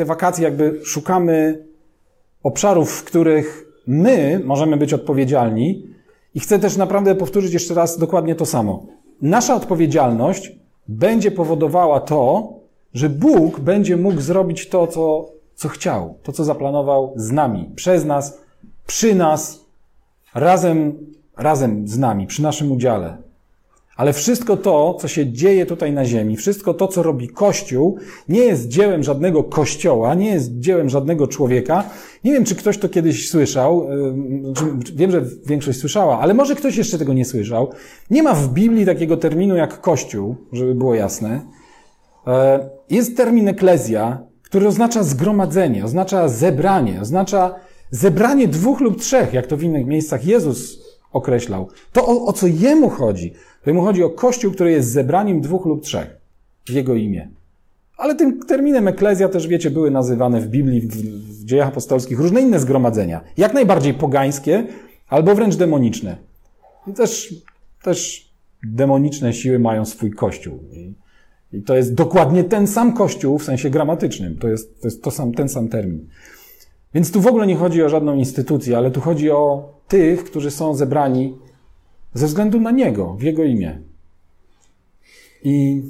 te wakacje jakby szukamy obszarów, w których my możemy być odpowiedzialni i chcę też naprawdę powtórzyć jeszcze raz dokładnie to samo. Nasza odpowiedzialność będzie powodowała to, że Bóg będzie mógł zrobić to, co, co chciał, to, co zaplanował z nami, przez nas, przy nas, razem, razem z nami, przy naszym udziale. Ale wszystko to, co się dzieje tutaj na ziemi, wszystko to, co robi Kościół, nie jest dziełem żadnego kościoła, nie jest dziełem żadnego człowieka. Nie wiem, czy ktoś to kiedyś słyszał. Wiem, że większość słyszała, ale może ktoś jeszcze tego nie słyszał. Nie ma w Biblii takiego terminu jak Kościół, żeby było jasne. E, jest termin eklezja, który oznacza zgromadzenie, oznacza zebranie, oznacza zebranie dwóch lub trzech, jak to w innych miejscach Jezus określał. To o, o co Jemu chodzi? To Jemu chodzi o Kościół, który jest zebraniem dwóch lub trzech w Jego imię. Ale tym terminem eklezja też, wiecie, były nazywane w Biblii, w, w dziejach apostolskich różne inne zgromadzenia. Jak najbardziej pogańskie, albo wręcz demoniczne. I też, też demoniczne siły mają swój Kościół. I, to jest dokładnie ten sam Kościół w sensie gramatycznym. To jest, to jest to sam, ten sam termin. Więc tu w ogóle nie chodzi o żadną instytucję, ale tu chodzi o tych, którzy są zebrani ze względu na Niego, w Jego imię. I,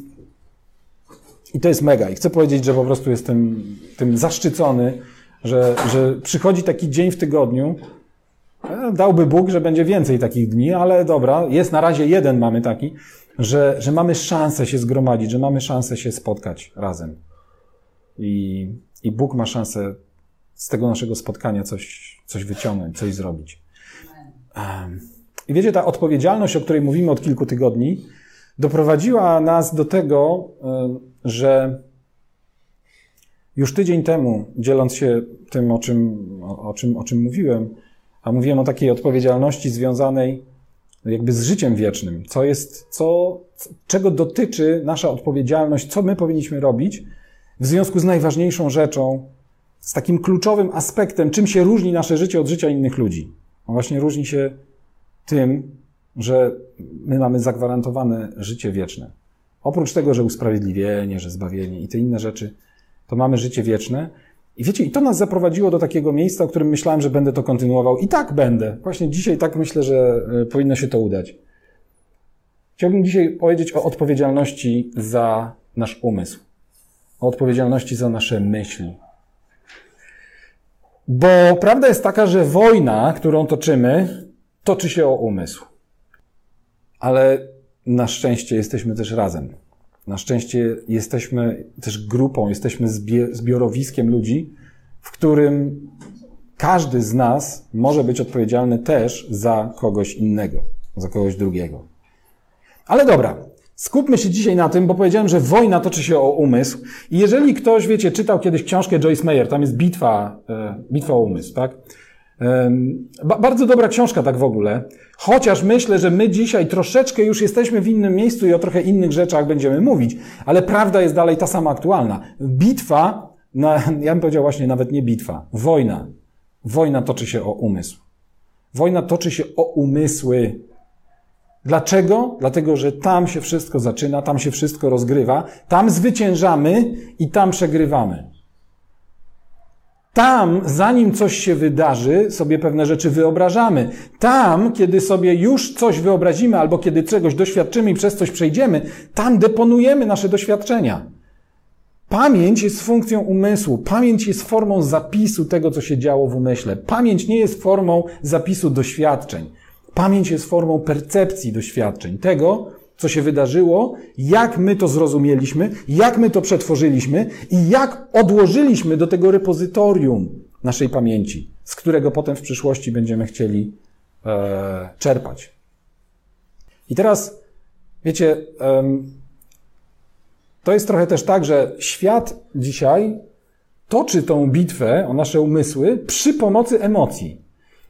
i to jest mega. I chcę powiedzieć, że po prostu jestem tym zaszczycony, że, że przychodzi taki dzień w tygodniu. E, dałby Bóg, że będzie więcej takich dni, ale dobra, jest na razie jeden mamy taki, że, że mamy szansę się zgromadzić, że mamy szansę się spotkać razem. I, i Bóg ma szansę z tego naszego spotkania coś, coś wyciągnąć, coś zrobić. I wiecie, ta odpowiedzialność, o której mówimy od kilku tygodni, doprowadziła nas do tego, że już tydzień temu, dzieląc się tym, o czym, o, czym, o czym mówiłem, a mówiłem o takiej odpowiedzialności związanej jakby z życiem wiecznym, co jest, co, czego dotyczy nasza odpowiedzialność, co my powinniśmy robić w związku z najważniejszą rzeczą, z takim kluczowym aspektem, czym się różni nasze życie od życia innych ludzi. On właśnie różni się tym, że my mamy zagwarantowane życie wieczne. Oprócz tego, że usprawiedliwienie, że zbawienie i te inne rzeczy, to mamy życie wieczne. I wiecie, i to nas zaprowadziło do takiego miejsca, o którym myślałem, że będę to kontynuował. I tak będę. Właśnie dzisiaj tak myślę, że e, powinno się to udać. Chciałbym dzisiaj powiedzieć o odpowiedzialności za nasz umysł, o odpowiedzialności za nasze myśli. Bo prawda jest taka, że wojna, którą toczymy, toczy się o umysł. Ale na szczęście jesteśmy też razem. Na szczęście jesteśmy też grupą, jesteśmy zbiorowiskiem ludzi, w którym każdy z nas może być odpowiedzialny też za kogoś innego, za kogoś drugiego. Ale dobra, skupmy się dzisiaj na tym, bo powiedziałem, że wojna toczy się o umysł. I jeżeli ktoś, wiecie, czytał kiedyś książkę Joyce Meyer, tam jest bitwa, e, bitwa o umysł, tak? Bardzo dobra książka tak w ogóle. Chociaż myślę, że my dzisiaj troszeczkę już jesteśmy w innym miejscu i o trochę innych rzeczach będziemy mówić, ale prawda jest dalej ta sama aktualna. Bitwa, na, ja bym powiedział właśnie nawet nie bitwa, wojna. Wojna toczy się o umysł. Wojna toczy się o umysły. Dlaczego? Dlatego, że tam się wszystko zaczyna, tam się wszystko rozgrywa, tam zwyciężamy i tam przegrywamy. Tam, zanim coś się wydarzy, sobie pewne rzeczy wyobrażamy. Tam, kiedy sobie już coś wyobrazimy, albo kiedy czegoś doświadczymy i przez coś przejdziemy, tam deponujemy nasze doświadczenia. Pamięć jest funkcją umysłu. Pamięć jest formą zapisu tego, co się działo w umyśle. Pamięć nie jest formą zapisu doświadczeń. Pamięć jest formą percepcji doświadczeń. Tego, co się wydarzyło, jak my to zrozumieliśmy, jak my to przetworzyliśmy i jak odłożyliśmy do tego repozytorium naszej pamięci, z którego potem w przyszłości będziemy chcieli e, czerpać. I teraz, wiecie, to jest trochę też tak, że świat dzisiaj toczy tą bitwę o nasze umysły przy pomocy emocji.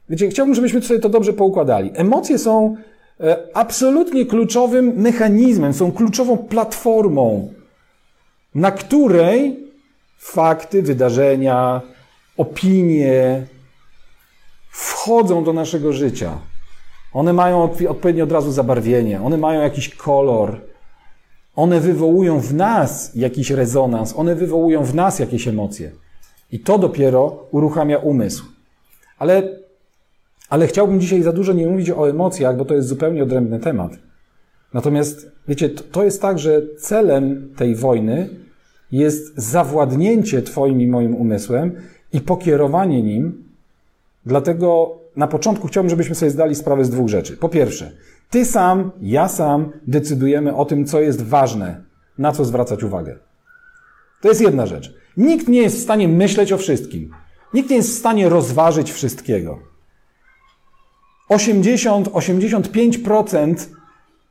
Wiecie, chciałbym, żebyśmy sobie to dobrze poukładali. Emocje są E, absolutnie kluczowym mechanizmem, są kluczową platformą, na której fakty, wydarzenia, opinie wchodzą do naszego życia. One mają odpowiednio od razu zabarwienie, one mają jakiś kolor, one wywołują w nas jakiś rezonans, one wywołują w nas jakieś emocje. I to dopiero uruchamia umysł. Ale, ale chciałbym dzisiaj za dużo nie mówić o emocjach, bo to jest zupełnie odrębny temat. Natomiast, wiecie, to jest tak, że celem tej wojny jest zawładnięcie Twoim i moim umysłem i pokierowanie nim. Dlatego na początku chciałbym, żebyśmy sobie zdali sprawę z dwóch rzeczy. Po pierwsze, Ty sam, ja sam decydujemy o tym, co jest ważne, na co zwracać uwagę. To jest jedna rzecz. Nikt nie jest w stanie myśleć o wszystkim. Nikt nie jest w stanie rozważyć wszystkiego. 80-85%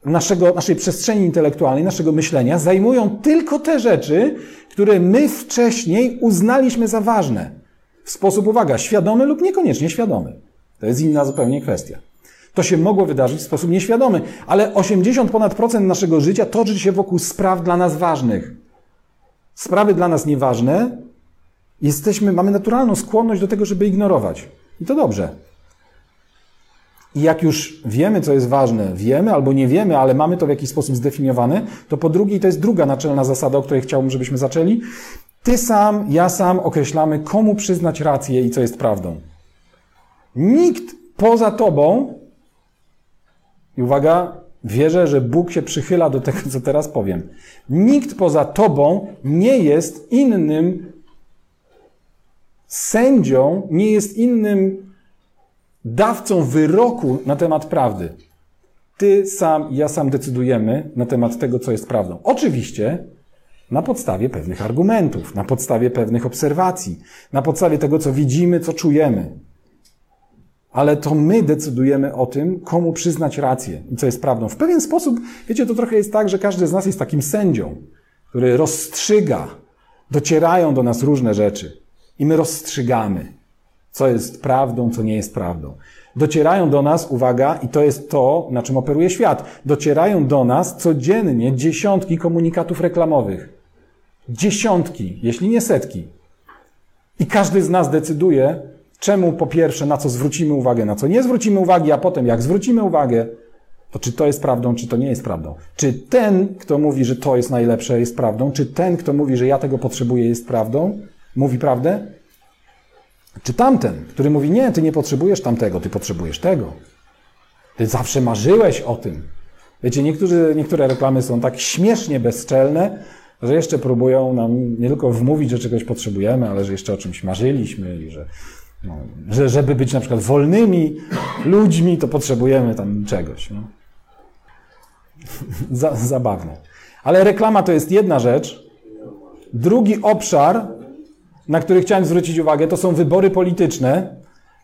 naszego, naszej przestrzeni intelektualnej, naszego myślenia zajmują tylko te rzeczy, które my wcześniej uznaliśmy za ważne. W sposób, uwaga, świadomy lub niekoniecznie świadomy. To jest inna zupełnie kwestia. To się mogło wydarzyć w sposób nieświadomy, ale 80 ponad procent naszego życia toczy się wokół spraw dla nas ważnych. Sprawy dla nas nieważne, jesteśmy, mamy naturalną skłonność do tego, żeby ignorować. I to dobrze. I jak już wiemy, co jest ważne, wiemy albo nie wiemy, ale mamy to w jakiś sposób zdefiniowane, to po drugie, i to jest druga naczelna zasada, o której chciałbym, żebyśmy zaczęli, ty sam, ja sam określamy, komu przyznać rację i co jest prawdą. Nikt poza tobą, i uwaga, wierzę, że Bóg się przychyla do tego, co teraz powiem. Nikt poza tobą nie jest innym sędzią, nie jest innym dawcą wyroku na temat prawdy. Ty sam i ja sam decydujemy na temat tego, co jest prawdą. Oczywiście na podstawie pewnych argumentów, na podstawie pewnych obserwacji, na podstawie tego, co widzimy, co czujemy. Ale to my decydujemy o tym, komu przyznać rację i co jest prawdą. W pewien sposób, wiecie, to trochę jest tak, że każdy z nas jest takim sędzią, który rozstrzyga, docierają do nas różne rzeczy i my rozstrzygamy co jest prawdą, co nie jest prawdą. Docierają do nas, uwaga, i to jest to, na czym operuje świat, docierają do nas codziennie dziesiątki komunikatów reklamowych. Dziesiątki, jeśli nie setki. I każdy z nas decyduje, czemu po pierwsze, na co zwrócimy uwagę, na co nie zwrócimy uwagi, a potem jak zwrócimy uwagę, to czy to jest prawdą, czy to nie jest prawdą. Czy ten, kto mówi, że to jest najlepsze, jest prawdą, czy ten, kto mówi, że ja tego potrzebuję, jest prawdą, mówi prawdę, czy tamten, który mówi, nie, ty nie potrzebujesz tamtego, ty potrzebujesz tego. Ty zawsze marzyłeś o tym. Wiecie, niektórzy, niektóre reklamy są tak śmiesznie bezczelne, że jeszcze próbują nam nie tylko wmówić, że czegoś potrzebujemy, ale że jeszcze o czymś marzyliśmy i że, no, że żeby być na przykład wolnymi ludźmi, to potrzebujemy tam czegoś. No. Zabawne. Ale reklama to jest jedna rzecz. Drugi obszar na który chciałem zwrócić uwagę, to są wybory polityczne,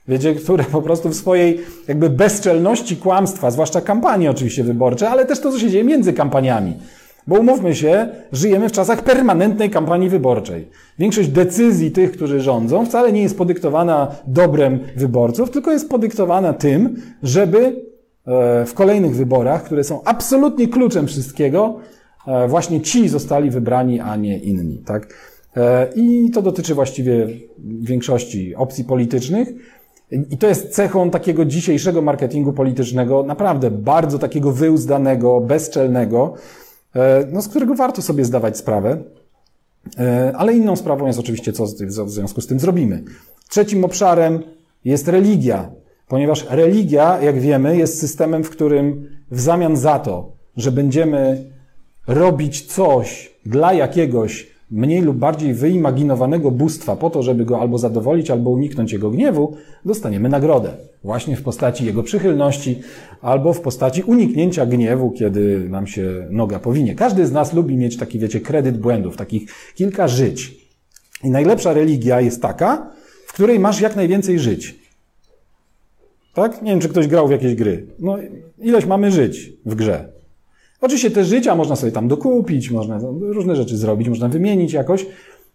wiecie, które po prostu w swojej jakby bezczelności kłamstwa, zwłaszcza kampanie oczywiście wyborcze, ale też to, co się dzieje między kampaniami. Bo umówmy się, żyjemy w czasach permanentnej kampanii wyborczej. Większość decyzji tych, którzy rządzą, wcale nie jest podyktowana dobrem wyborców, tylko jest podyktowana tym, żeby e, w kolejnych wyborach, które są absolutnie kluczem wszystkiego, e, właśnie ci zostali wybrani, a nie inni. Tak? E, I to dotyczy właściwie większości opcji politycznych. I to jest cechą takiego dzisiejszego marketingu politycznego, naprawdę bardzo takiego wyuzdanego, bezczelnego, e, no, z którego warto sobie zdawać sprawę. E, ale inną sprawą jest oczywiście, co w związku z tym zrobimy. Trzecim obszarem jest religia, ponieważ religia, jak wiemy, jest systemem, w którym w zamian za to, że będziemy robić coś dla jakiegoś mniej lub bardziej wyimaginowanego bóstwa po to, żeby go albo zadowolić, albo uniknąć jego gniewu, dostaniemy nagrodę. Właśnie w postaci jego przychylności, albo w postaci uniknięcia gniewu, kiedy nam się noga powinie. Każdy z nas lubi mieć taki, wiecie, kredyt błędów, takich kilka żyć. I najlepsza religia jest taka, w której masz jak najwięcej żyć. Tak? Nie wiem, czy ktoś grał w jakieś gry. No, ileś mamy żyć w grze. Oczywiście te życia można sobie tam dokupić, można różne rzeczy zrobić, można wymienić jakoś,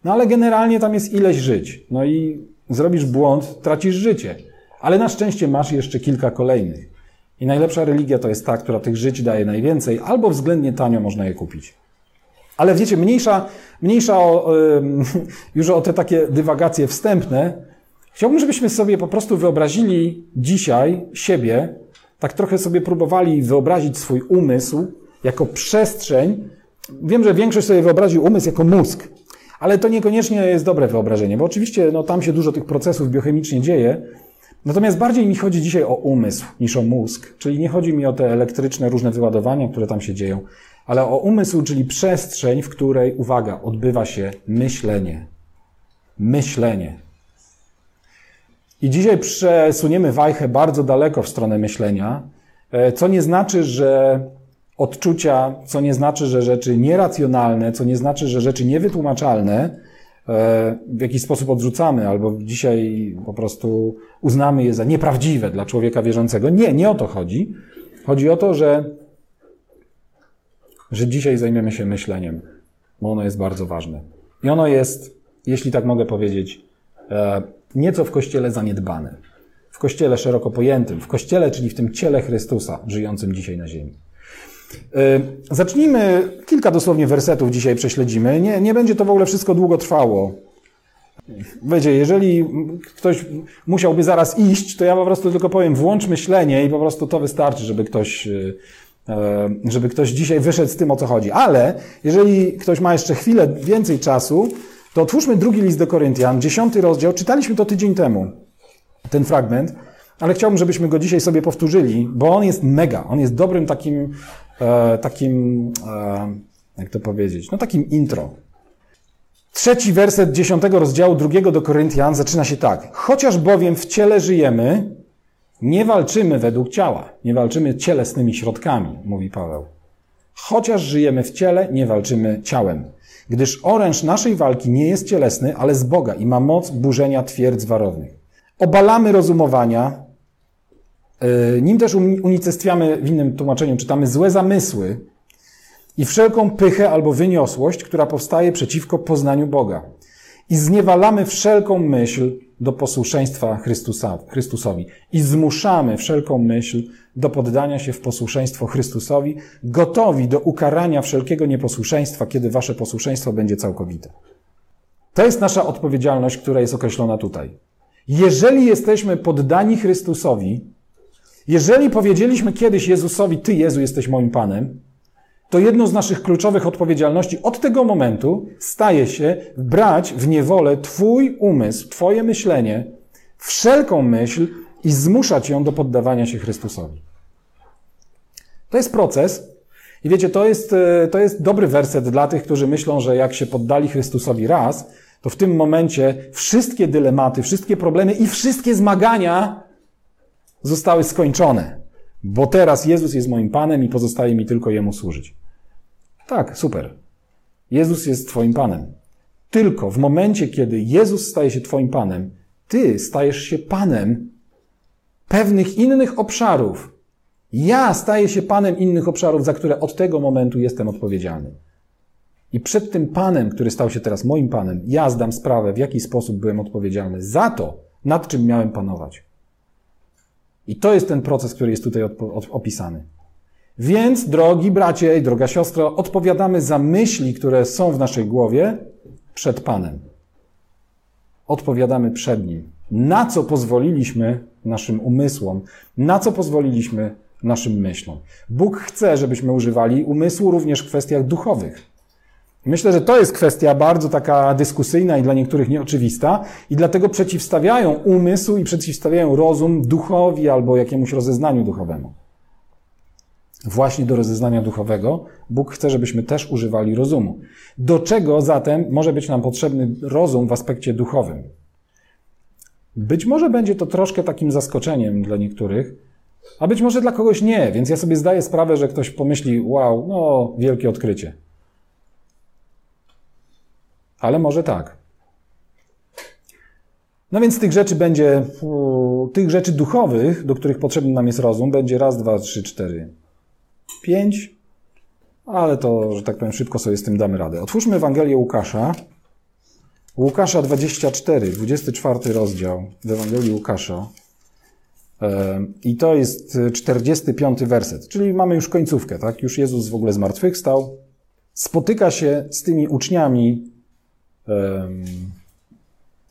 no ale generalnie tam jest ileś żyć. No i zrobisz błąd, tracisz życie. Ale na szczęście masz jeszcze kilka kolejnych. I najlepsza religia to jest ta, która tych żyć daje najwięcej, albo względnie tanio można je kupić. Ale wiecie, mniejsza, mniejsza o, już o te takie dywagacje wstępne, chciałbym, żebyśmy sobie po prostu wyobrazili dzisiaj siebie, tak trochę sobie próbowali wyobrazić swój umysł jako przestrzeń. Wiem, że większość sobie wyobrazi umysł jako mózg, Ale to niekoniecznie jest dobre wyobrażenie, bo oczywiście no, tam się dużo tych procesów biochemicznie dzieje. Natomiast bardziej mi chodzi dzisiaj o umysł niż o mózg. Czyli nie chodzi mi o te elektryczne różne wyładowania, które tam się dzieją, ale o umysł, czyli przestrzeń, w której, uwaga, odbywa się myślenie. Myślenie. I dzisiaj przesuniemy wajchę bardzo daleko w stronę myślenia, e, co nie znaczy, że odczucia, co nie znaczy, że rzeczy nieracjonalne, co nie znaczy, że rzeczy niewytłumaczalne e, w jakiś sposób odrzucamy, albo dzisiaj po prostu uznamy je za nieprawdziwe dla człowieka wierzącego. Nie, nie o to chodzi. Chodzi o to, że, że dzisiaj zajmiemy się myśleniem, bo ono jest bardzo ważne. I ono jest, jeśli tak mogę powiedzieć, e, nieco w Kościele zaniedbane. W Kościele szeroko pojętym, w Kościele, czyli w tym ciele Chrystusa, żyjącym dzisiaj na ziemi. E, zacznijmy, kilka dosłownie wersetów dzisiaj prześledzimy. Nie, nie będzie to w ogóle wszystko długo trwało. Wiecie, jeżeli ktoś musiałby zaraz iść, to ja po prostu tylko powiem włącz myślenie i po prostu to wystarczy, żeby ktoś, e, żeby ktoś dzisiaj wyszedł z tym, o co chodzi. Ale jeżeli ktoś ma jeszcze chwilę więcej czasu, to otwórzmy drugi list do Koryntian, dziesiąty rozdział. Czytaliśmy to tydzień temu, ten fragment, ale chciałbym, żebyśmy go dzisiaj sobie powtórzyli, bo on jest mega. On jest dobrym takim, takim, e, jak to powiedzieć, no takim intro. Trzeci werset dziesiątego rozdziału drugiego do Koryntian zaczyna się tak. Chociaż bowiem w ciele żyjemy, nie walczymy według ciała, nie walczymy cielesnymi środkami, mówi Paweł. Chociaż żyjemy w ciele, nie walczymy ciałem gdyż oręż naszej walki nie jest cielesny, ale z Boga i ma moc burzenia twierdz warownych. Obalamy rozumowania, e, nim też unicestwiamy, w innym tłumaczeniu czytamy, złe zamysły i wszelką pychę albo wyniosłość, która powstaje przeciwko poznaniu Boga. I zniewalamy wszelką myśl do posłuszeństwa Chrystusa, Chrystusowi. I zmuszamy wszelką myśl do poddania się w posłuszeństwo Chrystusowi, gotowi do ukarania wszelkiego nieposłuszeństwa, kiedy wasze posłuszeństwo będzie całkowite. To jest nasza odpowiedzialność, która jest określona tutaj. Jeżeli jesteśmy poddani Chrystusowi, jeżeli powiedzieliśmy kiedyś Jezusowi, Ty Jezu jesteś moim Panem, to jedną z naszych kluczowych odpowiedzialności od tego momentu staje się brać w niewolę Twój umysł, Twoje myślenie, wszelką myśl i zmuszać ją do poddawania się Chrystusowi. To jest proces. I wiecie, to jest, e, to jest dobry werset dla tych, którzy myślą, że jak się poddali Chrystusowi raz, to w tym momencie wszystkie dylematy, wszystkie problemy i wszystkie zmagania zostały skończone. Bo teraz Jezus jest moim Panem i pozostaje mi tylko Jemu służyć. Tak, super. Jezus jest Twoim Panem. Tylko w momencie, kiedy Jezus staje się Twoim Panem, Ty stajesz się Panem pewnych innych obszarów. Ja staję się Panem innych obszarów, za które od tego momentu jestem odpowiedzialny. I przed tym Panem, który stał się teraz moim Panem, ja zdam sprawę, w jaki sposób byłem odpowiedzialny za to, nad czym miałem panować. I to jest ten proces, który jest tutaj opisany. Więc, drogi bracie i droga siostro, odpowiadamy za myśli, które są w naszej głowie przed Panem. Odpowiadamy przed Nim. Na co pozwoliliśmy naszym umysłom, na co pozwoliliśmy naszym myślom. Bóg chce, żebyśmy używali umysłu również w kwestiach duchowych. Myślę, że to jest kwestia bardzo taka dyskusyjna i dla niektórych nieoczywista, i dlatego przeciwstawiają umysł i przeciwstawiają rozum duchowi albo jakiemuś rozeznaniu duchowemu właśnie do rozeznania duchowego, Bóg chce, żebyśmy też używali rozumu. Do czego zatem może być nam potrzebny rozum w aspekcie duchowym? Być może będzie to troszkę takim zaskoczeniem dla niektórych, a być może dla kogoś nie, więc ja sobie zdaję sprawę, że ktoś pomyśli, wow, no, wielkie odkrycie. Ale może tak. No więc tych rzeczy będzie, tych rzeczy duchowych, do których potrzebny nam jest rozum, będzie raz, dwa, trzy, cztery, 5, ale to, że tak powiem, szybko sobie z tym damy radę. Otwórzmy Ewangelię Łukasza. Łukasza 24, 24 rozdział w Ewangelii Łukasza. I to jest 45 werset, czyli mamy już końcówkę, tak? Już Jezus w ogóle zmartwychwstał. Spotyka się z tymi uczniami,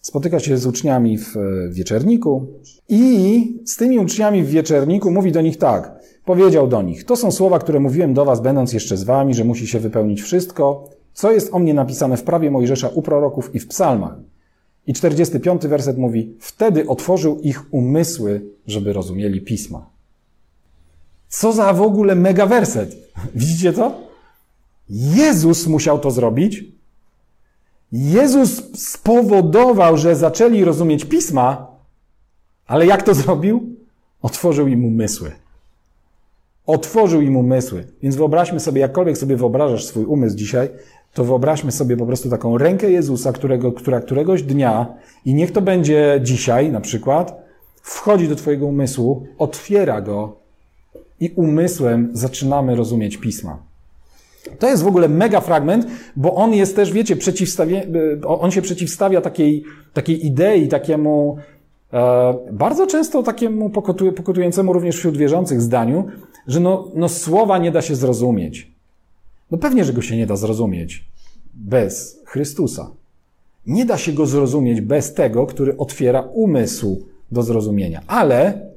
spotyka się z uczniami w wieczerniku i z tymi uczniami w wieczerniku mówi do nich tak. Powiedział do nich: To są słowa, które mówiłem do was, będąc jeszcze z wami, że musi się wypełnić wszystko, co jest o mnie napisane w prawie Mojżesza u proroków i w psalmach. I 45 werset mówi, wtedy otworzył ich umysły, żeby rozumieli pisma. Co za w ogóle mega werset. Widzicie to? Jezus musiał to zrobić. Jezus spowodował, że zaczęli rozumieć pisma, ale jak to zrobił? Otworzył im umysły. Otworzył im umysły. Więc wyobraźmy sobie, jakkolwiek sobie wyobrażasz swój umysł dzisiaj, to wyobraźmy sobie po prostu taką rękę Jezusa, którego, która któregoś dnia, i niech to będzie dzisiaj na przykład, wchodzi do Twojego umysłu, otwiera go i umysłem zaczynamy rozumieć pisma. To jest w ogóle mega fragment, bo on jest też, wiecie, przeciwstawie, on się przeciwstawia takiej, takiej idei, takiemu e, bardzo często takiemu pokutującemu również wśród wierzących zdaniu, że no, no słowa nie da się zrozumieć. No pewnie, że go się nie da zrozumieć bez Chrystusa. Nie da się go zrozumieć bez tego, który otwiera umysł do zrozumienia. Ale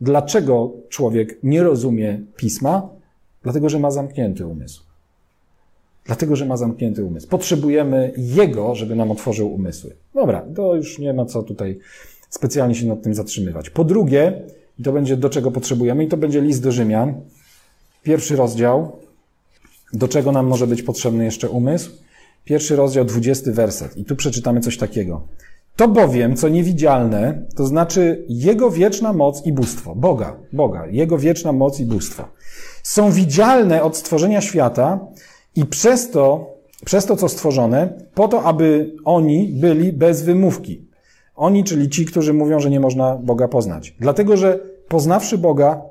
dlaczego człowiek nie rozumie pisma? Dlatego, że ma zamknięty umysł. Dlatego, że ma zamknięty umysł. Potrzebujemy Jego, żeby nam otworzył umysły. Dobra, to już nie ma co tutaj specjalnie się nad tym zatrzymywać. Po drugie, i to będzie do czego potrzebujemy, i to będzie list do Rzymian, pierwszy rozdział, do czego nam może być potrzebny jeszcze umysł? Pierwszy rozdział, dwudziesty werset. I tu przeczytamy coś takiego. To bowiem, co niewidzialne, to znaczy Jego wieczna moc i bóstwo. Boga, Boga, Jego wieczna moc i bóstwo. Są widzialne od stworzenia świata i przez to, przez to, co stworzone, po to, aby oni byli bez wymówki. Oni, czyli ci, którzy mówią, że nie można Boga poznać. Dlatego, że poznawszy Boga,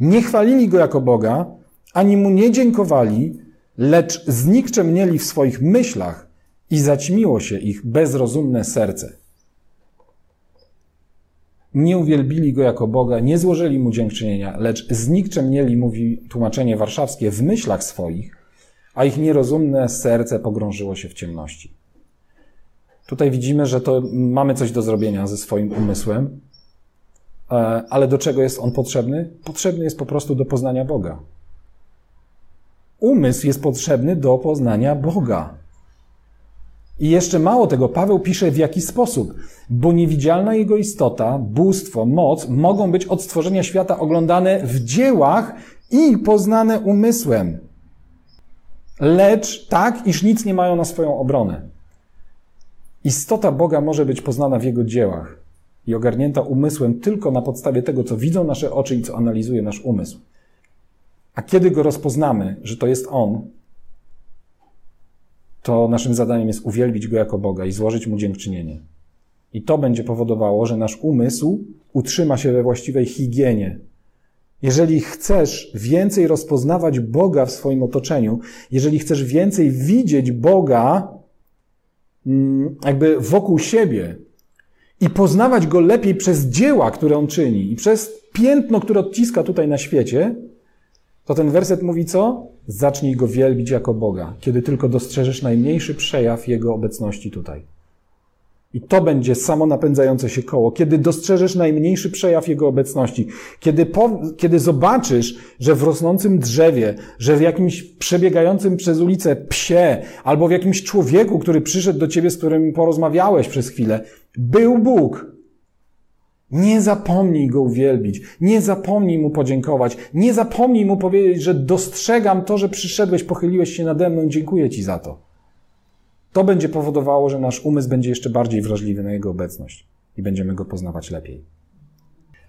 nie chwalili Go jako Boga, ani Mu nie dziękowali, lecz znikczemnieli w swoich myślach i zaćmiło się ich bezrozumne serce. Nie uwielbili Go jako Boga, nie złożyli Mu dziękczynienia, lecz znikczemnieli, mówi tłumaczenie warszawskie, w myślach swoich, a ich nierozumne serce pogrążyło się w ciemności. Tutaj widzimy, że to mamy coś do zrobienia ze swoim umysłem, e, ale do czego jest on potrzebny? Potrzebny jest po prostu do poznania Boga. Umysł jest potrzebny do poznania Boga. I jeszcze mało tego, Paweł pisze w jaki sposób, bo niewidzialna jego istota, bóstwo, moc mogą być od stworzenia świata oglądane w dziełach i poznane umysłem. Lecz tak, iż nic nie mają na swoją obronę. Istota Boga może być poznana w jego dziełach i ogarnięta umysłem tylko na podstawie tego, co widzą nasze oczy i co analizuje nasz umysł. A kiedy go rozpoznamy, że to jest On, to naszym zadaniem jest uwielbić go jako Boga i złożyć mu dziękczynienie. I to będzie powodowało, że nasz umysł utrzyma się we właściwej higienie. Jeżeli chcesz więcej rozpoznawać Boga w swoim otoczeniu, jeżeli chcesz więcej widzieć Boga mm, jakby wokół siebie i poznawać go lepiej przez dzieła, które on czyni i przez piętno, które odciska tutaj na świecie, to ten werset mówi co? Zacznij go wielbić jako Boga, kiedy tylko dostrzeżesz najmniejszy przejaw Jego obecności tutaj. I to będzie samo napędzające się koło. Kiedy dostrzeżesz najmniejszy przejaw Jego obecności, kiedy, po, kiedy zobaczysz, że w rosnącym drzewie, że w jakimś przebiegającym przez ulicę psie, albo w jakimś człowieku, który przyszedł do ciebie, z którym porozmawiałeś przez chwilę, był Bóg, nie zapomnij go uwielbić, nie zapomnij mu podziękować, nie zapomnij mu powiedzieć, że dostrzegam to, że przyszedłeś, pochyliłeś się nade mną, dziękuję ci za to. To będzie powodowało, że nasz umysł będzie jeszcze bardziej wrażliwy na jego obecność i będziemy go poznawać lepiej.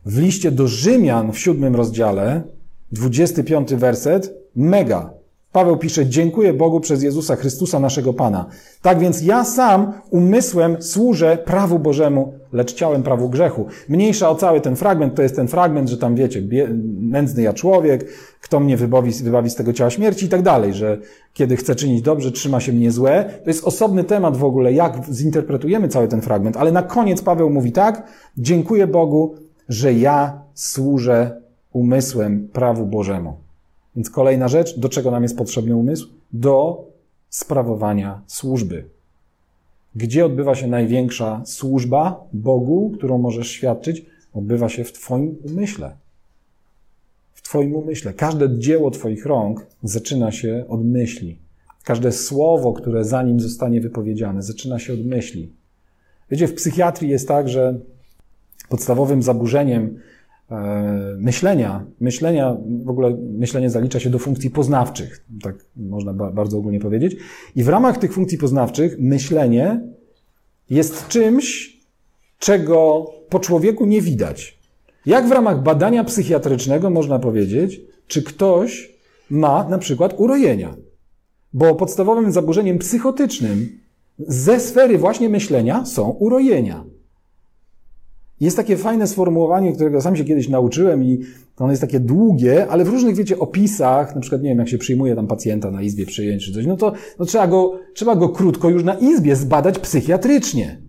W liście do Rzymian w siódmym rozdziale, 25 werset, mega Paweł pisze, dziękuję Bogu przez Jezusa Chrystusa naszego Pana. Tak więc ja sam umysłem służę prawu Bożemu, lecz ciałem prawu grzechu. Mniejsza o cały ten fragment, to jest ten fragment, że tam wiecie, nędzny ja człowiek, kto mnie wybawi, wybawi z tego ciała śmierci i tak dalej, że kiedy chcę czynić dobrze, trzyma się mnie złe. To jest osobny temat w ogóle, jak zinterpretujemy cały ten fragment, ale na koniec Paweł mówi tak, dziękuję Bogu, że ja służę umysłem prawu Bożemu. Więc kolejna rzecz, do czego nam jest potrzebny umysł? Do sprawowania służby. Gdzie odbywa się największa służba Bogu, którą możesz świadczyć? Odbywa się w Twoim umyśle. W Twoim umyśle. Każde dzieło Twoich rąk zaczyna się od myśli. Każde słowo, które zanim zostanie wypowiedziane, zaczyna się od myśli. Wiecie, w psychiatrii jest tak, że podstawowym zaburzeniem myślenia, myślenia, w ogóle myślenie zalicza się do funkcji poznawczych, tak można bardzo ogólnie powiedzieć. I w ramach tych funkcji poznawczych myślenie jest czymś, czego po człowieku nie widać. Jak w ramach badania psychiatrycznego można powiedzieć, czy ktoś ma na przykład urojenia? Bo podstawowym zaburzeniem psychotycznym ze sfery właśnie myślenia są urojenia. Jest takie fajne sformułowanie, którego sam się kiedyś nauczyłem i ono jest takie długie, ale w różnych, wiecie, opisach, na przykład, nie wiem, jak się przyjmuje tam pacjenta na izbie przyjęć czy coś, no to no trzeba, go, trzeba go krótko już na izbie zbadać psychiatrycznie.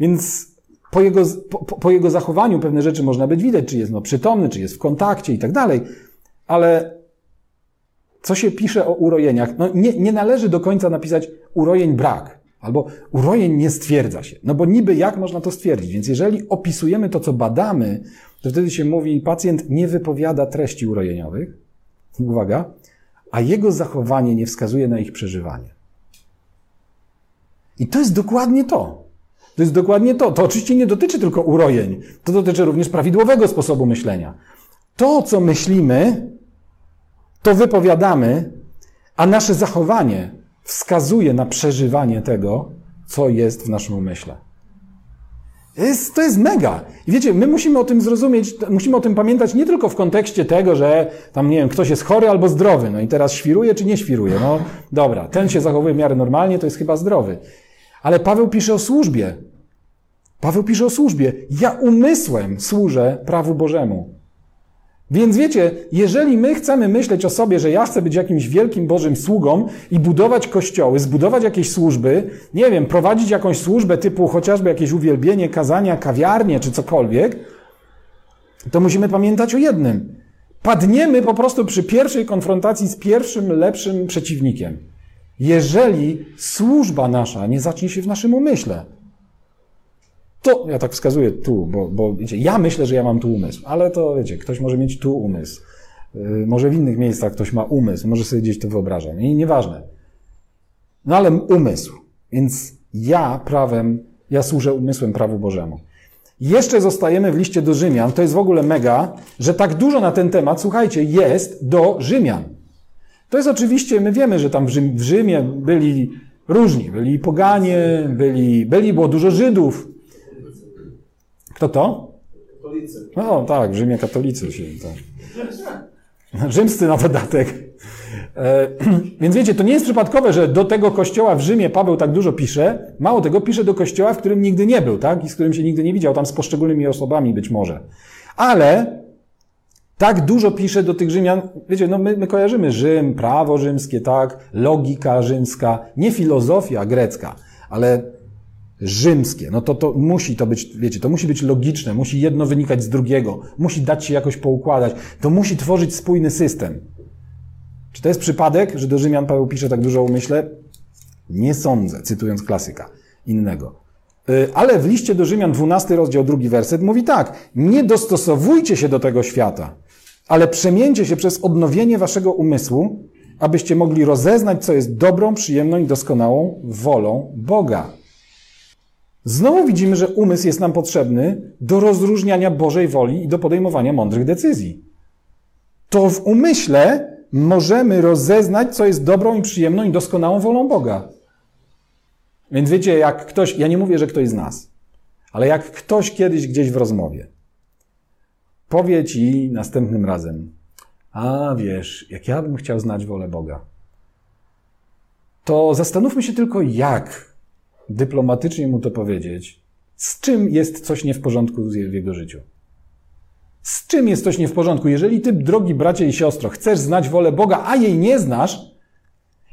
Więc po jego, po, po jego zachowaniu pewne rzeczy można być widać, czy jest no, przytomny, czy jest w kontakcie i tak dalej, ale co się pisze o urojeniach? No nie, nie należy do końca napisać urojeń brak. Albo urojeń nie stwierdza się. No bo niby jak można to stwierdzić? Więc jeżeli opisujemy to, co badamy, to wtedy się mówi, pacjent nie wypowiada treści urojeniowych, uwaga, a jego zachowanie nie wskazuje na ich przeżywanie. I to jest dokładnie to. To jest dokładnie to. To oczywiście nie dotyczy tylko urojeń. To dotyczy również prawidłowego sposobu myślenia. To, co myślimy, to wypowiadamy, a nasze zachowanie wskazuje na przeżywanie tego, co jest w naszym umyśle. Jest, to jest mega. I wiecie, my musimy o tym zrozumieć, musimy o tym pamiętać nie tylko w kontekście tego, że tam, nie wiem, ktoś jest chory albo zdrowy, no i teraz świruje czy nie świruje. No dobra, ten się zachowuje w miarę normalnie, to jest chyba zdrowy. Ale Paweł pisze o służbie. Paweł pisze o służbie. Ja umysłem służę prawu Bożemu. Więc wiecie, jeżeli my chcemy myśleć o sobie, że ja chcę być jakimś wielkim Bożym sługą i budować kościoły, zbudować jakieś służby, nie wiem, prowadzić jakąś służbę typu chociażby jakieś uwielbienie, kazania, kawiarnie czy cokolwiek, to musimy pamiętać o jednym. Padniemy po prostu przy pierwszej konfrontacji z pierwszym, lepszym przeciwnikiem. Jeżeli służba nasza nie zacznie się w naszym umyśle, to ja tak wskazuję tu, bo, bo wiecie, ja myślę, że ja mam tu umysł, ale to wiecie, ktoś może mieć tu umysł. Yy, może w innych miejscach ktoś ma umysł, może sobie gdzieś to wyobrażam. I nieważne. No ale umysł. Więc ja prawem, ja służę umysłem prawu Bożemu. Jeszcze zostajemy w liście do Rzymian. To jest w ogóle mega, że tak dużo na ten temat, słuchajcie, jest do Rzymian. To jest oczywiście, my wiemy, że tam w Rzymie byli różni. Byli poganie, byli, byli, było dużo Żydów, kto to? Katolicy. No tak, w Rzymie katolicy się. Tak. Rzymscy na dodatek. E, więc wiecie, to nie jest przypadkowe, że do tego kościoła w Rzymie Paweł tak dużo pisze. Mało tego, pisze do kościoła, w którym nigdy nie był, tak? I z którym się nigdy nie widział, tam z poszczególnymi osobami być może. Ale tak dużo pisze do tych Rzymian. Wiecie, no my, my kojarzymy Rzym, prawo rzymskie, tak? Logika rzymska, nie filozofia grecka, ale rzymskie, no to to musi to być, wiecie, to musi być logiczne, musi jedno wynikać z drugiego, musi dać się jakoś poukładać, to musi tworzyć spójny system. Czy to jest przypadek, że do Rzymian Paweł pisze tak dużo o umyśle? Nie sądzę, cytując klasyka innego. Y, ale w liście do Rzymian, 12 rozdział, drugi werset mówi tak: Nie dostosowujcie się do tego świata, ale przemieńcie się przez odnowienie waszego umysłu, abyście mogli rozeznać, co jest dobrą, przyjemną i doskonałą wolą Boga. Znowu widzimy, że umysł jest nam potrzebny do rozróżniania Bożej woli i do podejmowania mądrych decyzji. To w umyśle możemy rozeznać, co jest dobrą i przyjemną i doskonałą wolą Boga. Więc wiecie, jak ktoś, ja nie mówię, że ktoś z nas, ale jak ktoś kiedyś gdzieś w rozmowie powie ci następnym razem, a wiesz, jak ja bym chciał znać wolę Boga, to zastanówmy się tylko, jak dyplomatycznie mu to powiedzieć, z czym jest coś nie w porządku w jego życiu. Z czym jest coś nie w porządku? Jeżeli ty, drogi bracie i siostro, chcesz znać wolę Boga, a jej nie znasz,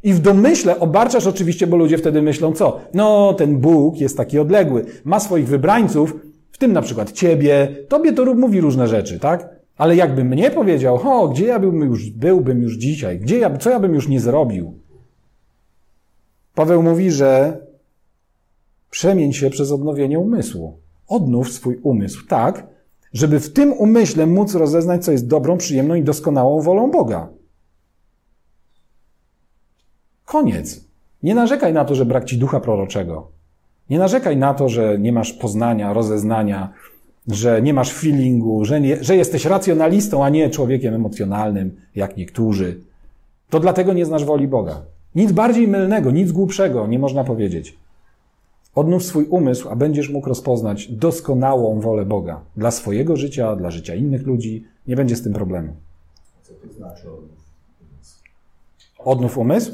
i w domyśle obarczasz oczywiście, bo ludzie wtedy myślą co? No, ten Bóg jest taki odległy, ma swoich wybrańców, w tym na przykład ciebie, tobie to mówi różne rzeczy, tak? Ale jakby mnie powiedział, o, gdzie ja bym już, byłbym już dzisiaj, gdzie ja, co ja bym już nie zrobił? Paweł mówi, że Przemień się przez odnowienie umysłu. Odnów swój umysł tak, żeby w tym umyśle móc rozeznać, co jest dobrą, przyjemną i doskonałą wolą Boga. Koniec. Nie narzekaj na to, że brak ci ducha proroczego. Nie narzekaj na to, że nie masz poznania, rozeznania, że nie masz feelingu, że, nie, że jesteś racjonalistą, a nie człowiekiem emocjonalnym, jak niektórzy. To dlatego nie znasz woli Boga. Nic bardziej mylnego, nic głupszego nie można powiedzieć. Odnów swój umysł, a będziesz mógł rozpoznać doskonałą wolę Boga dla swojego życia, dla życia innych ludzi. Nie będzie z tym problemu. Co to znaczy odmów? Odnów umysł?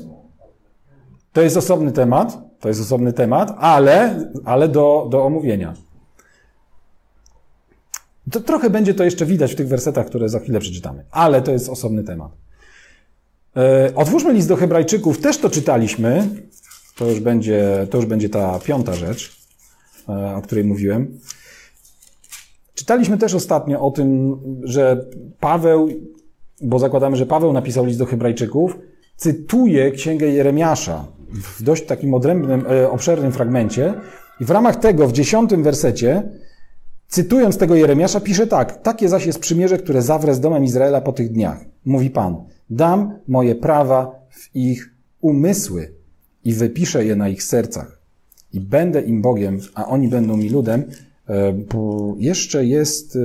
To jest osobny temat, to jest osobny temat, ale, ale do, do omówienia. To trochę będzie to jeszcze widać w tych wersetach, które za chwilę przeczytamy, ale to jest osobny temat. E, otwórzmy list do Hebrajczyków, też to czytaliśmy. To już będzie, to już będzie ta piąta rzecz, e, o której mówiłem. Czytaliśmy też ostatnio o tym, że Paweł, bo zakładamy, że Paweł napisał list do Hebrajczyków, cytuje księgę Jeremiasza w dość takim odrębnym, e, obszernym fragmencie i w ramach tego w dziesiątym wersecie, cytując tego Jeremiasza, pisze tak: Takie zaś jest przymierze, które zawrę z domem Izraela po tych dniach. Mówi Pan: Dam moje prawa w ich umysły i wypiszę je na ich sercach. I będę im Bogiem, a oni będą mi ludem. E, bo jeszcze jest e,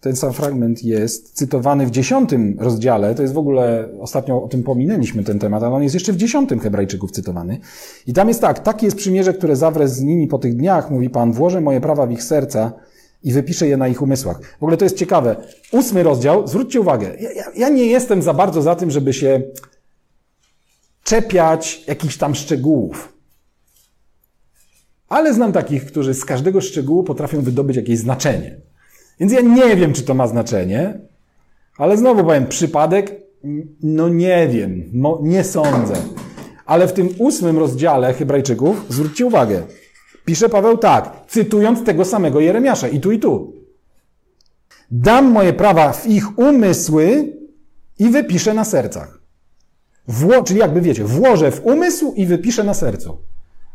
ten sam fragment jest cytowany w dziesiątym rozdziale. To jest w ogóle, ostatnio o tym pominęliśmy ten temat, ale on jest jeszcze w dziesiątym Hebrajczyków cytowany. I tam jest tak, takie jest przymierze, które zawrę z nimi po tych dniach, mówi Pan, włożę moje prawa w ich serca i wypiszę je na ich umysłach. W ogóle to jest ciekawe. Ósmy rozdział, zwróćcie uwagę, ja, ja, ja nie jestem za bardzo za tym, żeby się czepiać jakichś tam szczegółów. Ale znam takich, którzy z każdego szczegółu potrafią wydobyć jakieś znaczenie. Więc ja nie wiem, czy to ma znaczenie, ale znowu powiem, przypadek, no nie wiem, nie sądzę. Ale w tym ósmym rozdziale Hebrajczyków, zwróćcie uwagę, pisze Paweł tak, cytując tego samego Jeremiasza, i tu, i tu. Dam moje prawa w ich umysły i wypiszę na sercach. Wło, czyli jakby wiecie, włożę w umysł i wypiszę na sercu.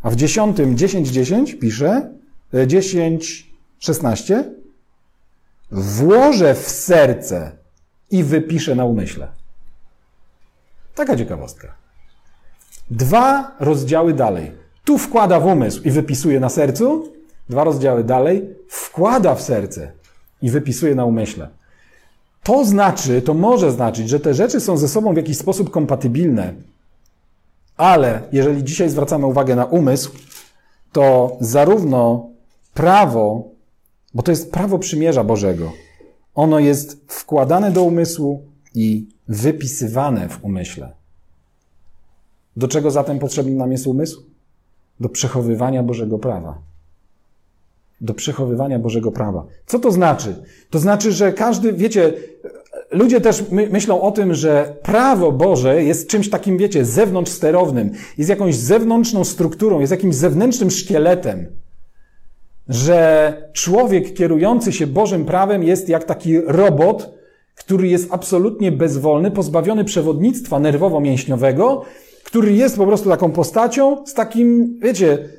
A w dziesiątym 10, 10 pisze, 10, e, 16, włożę w serce i wypiszę na umyśle. Taka ciekawostka. Dwa rozdziały dalej. Tu wkłada w umysł i wypisuje na sercu. Dwa rozdziały dalej wkłada w serce i wypisuje na umyśle. To znaczy, to może znaczyć, że te rzeczy są ze sobą w jakiś sposób kompatybilne. Ale jeżeli dzisiaj zwracamy uwagę na umysł, to zarówno prawo bo to jest prawo przymierza Bożego. Ono jest wkładane do umysłu i wypisywane w umyśle. Do czego zatem potrzebny nam jest umysł? Do przechowywania Bożego prawa. Do przechowywania Bożego prawa. Co to znaczy? To znaczy, że każdy, wiecie, ludzie też my, myślą o tym, że prawo Boże jest czymś takim, wiecie, zewnątrz sterownym, jest jakąś zewnętrzną strukturą, jest jakimś zewnętrznym szkieletem że człowiek kierujący się Bożym prawem jest jak taki robot, który jest absolutnie bezwolny, pozbawiony przewodnictwa nerwowo-mięśniowego, który jest po prostu taką postacią z takim, wiecie,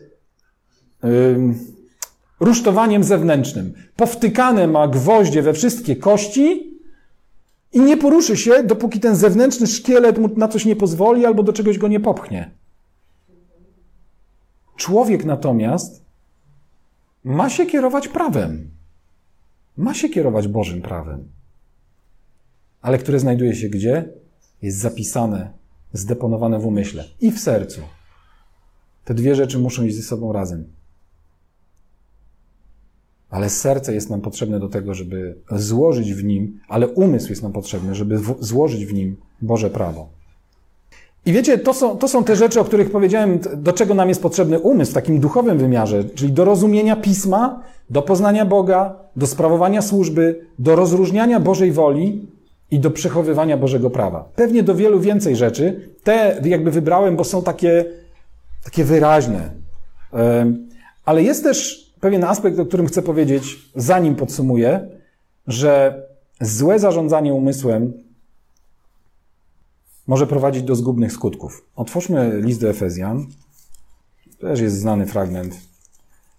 yy, rusztowaniem zewnętrznym. Powtykane ma gwoździe we wszystkie kości i nie poruszy się, dopóki ten zewnętrzny szkielet mu na coś nie pozwoli albo do czegoś go nie popchnie. Człowiek natomiast ma się kierować prawem. Ma się kierować Bożym prawem. Ale które znajduje się gdzie? Jest zapisane, zdeponowane w umyśle i w sercu. Te dwie rzeczy muszą iść ze sobą razem. Ale serce jest nam potrzebne do tego, żeby złożyć w nim, ale umysł jest nam potrzebny, żeby złożyć w nim Boże prawo. I wiecie, to są, to są te rzeczy, o których powiedziałem, do czego nam jest potrzebny umysł w takim duchowym wymiarze, czyli do rozumienia pisma, do poznania Boga, do sprawowania służby, do rozróżniania Bożej woli i do przechowywania Bożego prawa. Pewnie do wielu więcej rzeczy. Te jakby wybrałem, bo są takie, takie wyraźne. Ale jest też pewien aspekt, o którym chcę powiedzieć, zanim podsumuję, że złe zarządzanie umysłem może prowadzić do zgubnych skutków. Otwórzmy list do Efezjan. Też jest znany fragment.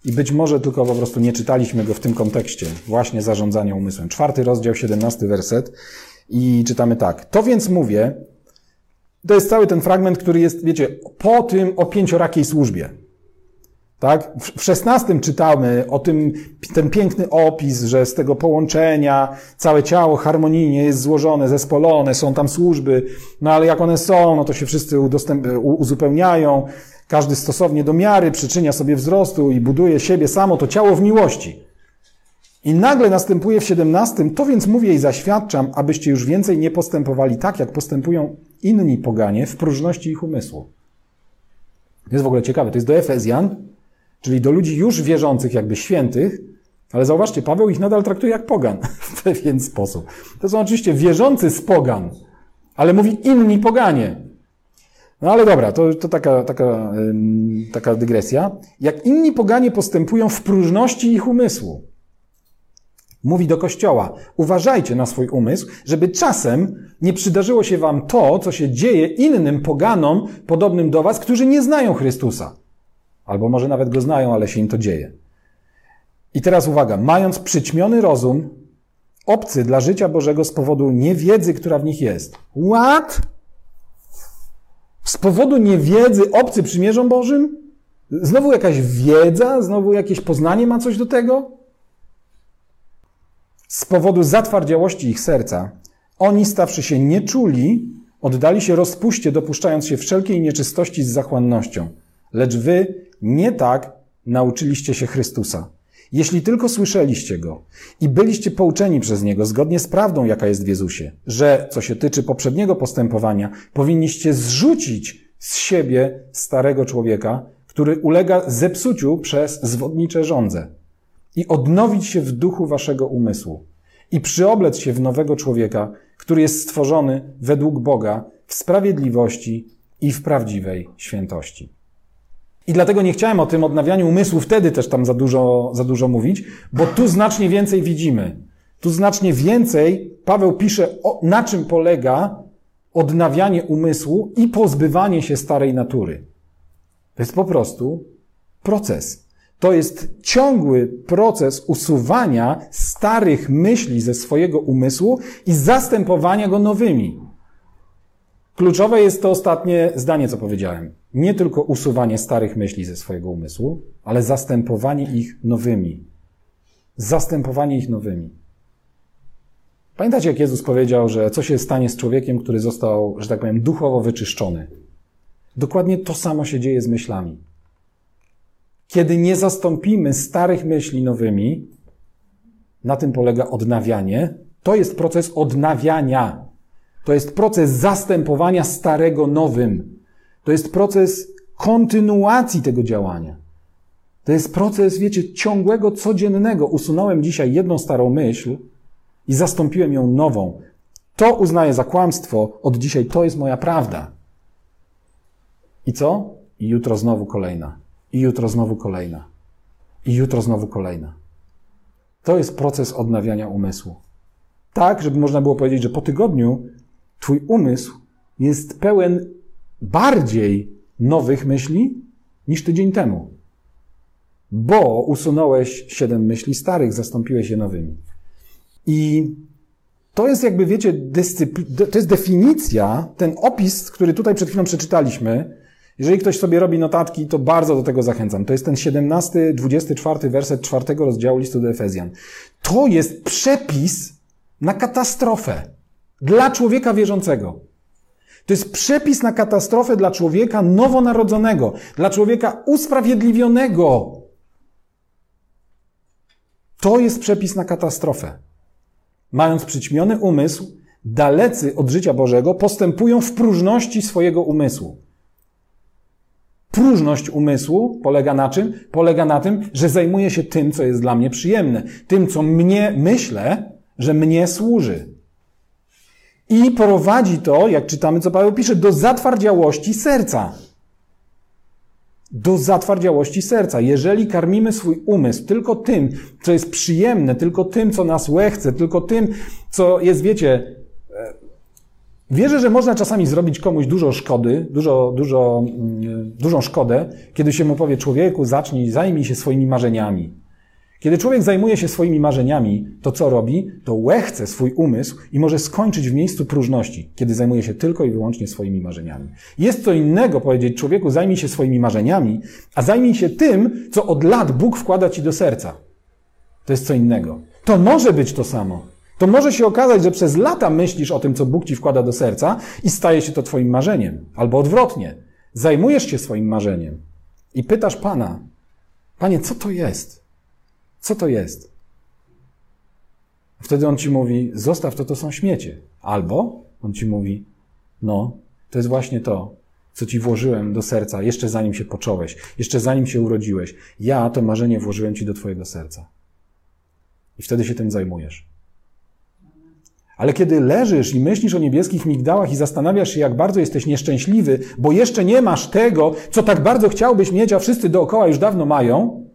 I być może tylko po prostu nie czytaliśmy go w tym kontekście, właśnie zarządzania umysłem. Czwarty rozdział, siedemnasty werset. I czytamy tak. To więc mówię, To jest cały ten fragment, który jest, wiecie, po tym o pięciorakiej służbie. Tak? W szesnastym czytamy o tym, ten piękny opis, że z tego połączenia całe ciało harmonijnie jest złożone, zespolone, są tam służby, no ale jak one są, no to się wszyscy udostęp, uzupełniają, każdy stosownie do miary przyczynia sobie wzrostu i buduje siebie samo, to ciało w miłości. I nagle następuje w siedemnastym, to więc mówię i zaświadczam, abyście już więcej nie postępowali tak, jak postępują inni poganie w próżności ich umysłu. To jest w ogóle ciekawe. To jest do Efezjan, czyli do ludzi już wierzących, jakby świętych, ale zauważcie, Paweł ich nadal traktuje jak pogan w pewien sposób. To są oczywiście wierzący z pogan, ale mówi inni poganie. No ale dobra, to, to taka, taka, taka dygresja. Jak inni poganie postępują w próżności ich umysłu. Mówi do Kościoła, uważajcie na swój umysł, żeby czasem nie przydarzyło się wam to, co się dzieje innym poganom podobnym do was, którzy nie znają Chrystusa. Albo może nawet go znają, ale się im to dzieje. I teraz uwaga, mając przyćmiony rozum, obcy dla życia Bożego z powodu niewiedzy, która w nich jest. What? Z powodu niewiedzy obcy przymierzą Bożym? Znowu jakaś wiedza? Znowu jakieś poznanie ma coś do tego? Z powodu zatwardziałości ich serca, oni stawszy się nieczuli, oddali się rozpuście, dopuszczając się wszelkiej nieczystości z zachłannością. Lecz wy nie tak nauczyliście się Chrystusa. Jeśli tylko słyszeliście Go i byliście pouczeni przez Niego zgodnie z prawdą, jaka jest w Jezusie, że, co się tyczy poprzedniego postępowania, powinniście zrzucić z siebie starego człowieka, który ulega zepsuciu przez zwodnicze żądze i odnowić się w duchu waszego umysłu i przyoblec się w nowego człowieka, który jest stworzony według Boga w sprawiedliwości i w prawdziwej świętości. I dlatego nie chciałem o tym odnawianiu umysłu wtedy też tam za dużo, za dużo mówić, bo tu znacznie więcej widzimy. Tu znacznie więcej Paweł pisze, o, na czym polega odnawianie umysłu i pozbywanie się starej natury. To jest po prostu proces. To jest ciągły proces usuwania starych myśli ze swojego umysłu i zastępowania go nowymi. Kluczowe jest to ostatnie zdanie, co powiedziałem. Nie tylko usuwanie starych myśli ze swojego umysłu, ale zastępowanie ich nowymi. Zastępowanie ich nowymi. Pamiętacie, jak Jezus powiedział, że co się stanie z człowiekiem, który został, że tak powiem, duchowo wyczyszczony? Dokładnie to samo się dzieje z myślami. Kiedy nie zastąpimy starych myśli nowymi, na tym polega odnawianie. To jest proces odnawiania. To jest proces zastępowania starego nowym. To jest proces kontynuacji tego działania. To jest proces, wiecie, ciągłego, codziennego. Usunąłem dzisiaj jedną starą myśl i zastąpiłem ją nową. To uznaję za kłamstwo. Od dzisiaj to jest moja prawda. I co? I jutro znowu kolejna. I jutro znowu kolejna. I jutro znowu kolejna. To jest proces odnawiania umysłu. Tak, żeby można było powiedzieć, że po tygodniu Twój umysł jest pełen bardziej nowych myśli niż tydzień temu. Bo usunąłeś siedem myśli starych, zastąpiłeś je nowymi. I to jest jakby, wiecie, to jest definicja, ten opis, który tutaj przed chwilą przeczytaliśmy, jeżeli ktoś sobie robi notatki, to bardzo do tego zachęcam. To jest ten 17, 24 werset czwartego rozdziału listu do Efezjan. To jest przepis na katastrofę dla człowieka wierzącego. To jest przepis na katastrofę dla człowieka nowonarodzonego, dla człowieka usprawiedliwionego. To jest przepis na katastrofę. Mając przyćmiony umysł, dalecy od życia Bożego postępują w próżności swojego umysłu. Próżność umysłu polega na czym? Polega na tym, że zajmuję się tym, co jest dla mnie przyjemne, tym, co mnie myślę, że mnie służy. I prowadzi to, jak czytamy, co Paweł pisze, do zatwardziałości serca. Do zatwardziałości serca. Jeżeli karmimy swój umysł tylko tym, co jest przyjemne, tylko tym, co nas łechce, tylko tym, co jest, wiecie, Wierzę, że można czasami zrobić komuś dużo szkody, dużo, dużo, mm, dużą szkodę, kiedy się mu powie człowieku, zacznij, zajmij się swoimi marzeniami. Kiedy człowiek zajmuje się swoimi marzeniami, to co robi? To łechce swój umysł i może skończyć w miejscu próżności, kiedy zajmuje się tylko i wyłącznie swoimi marzeniami. Jest co innego powiedzieć człowieku, zajmij się swoimi marzeniami, a zajmij się tym, co od lat Bóg wkłada ci do serca. To jest co innego. To może być to samo. To może się okazać, że przez lata myślisz o tym, co Bóg ci wkłada do serca i staje się to twoim marzeniem. Albo odwrotnie. Zajmujesz się swoim marzeniem i pytasz Pana, Panie, co to jest? Co to jest? Wtedy on ci mówi, zostaw to, to są śmiecie. Albo on ci mówi, no, to jest właśnie to, co ci włożyłem do serca, jeszcze zanim się począłeś, jeszcze zanim się urodziłeś. Ja to marzenie włożyłem ci do twojego serca. I wtedy się tym zajmujesz. Ale kiedy leżysz i myślisz o niebieskich migdałach i zastanawiasz się, jak bardzo jesteś nieszczęśliwy, bo jeszcze nie masz tego, co tak bardzo chciałbyś mieć, a wszyscy dookoła już dawno mają,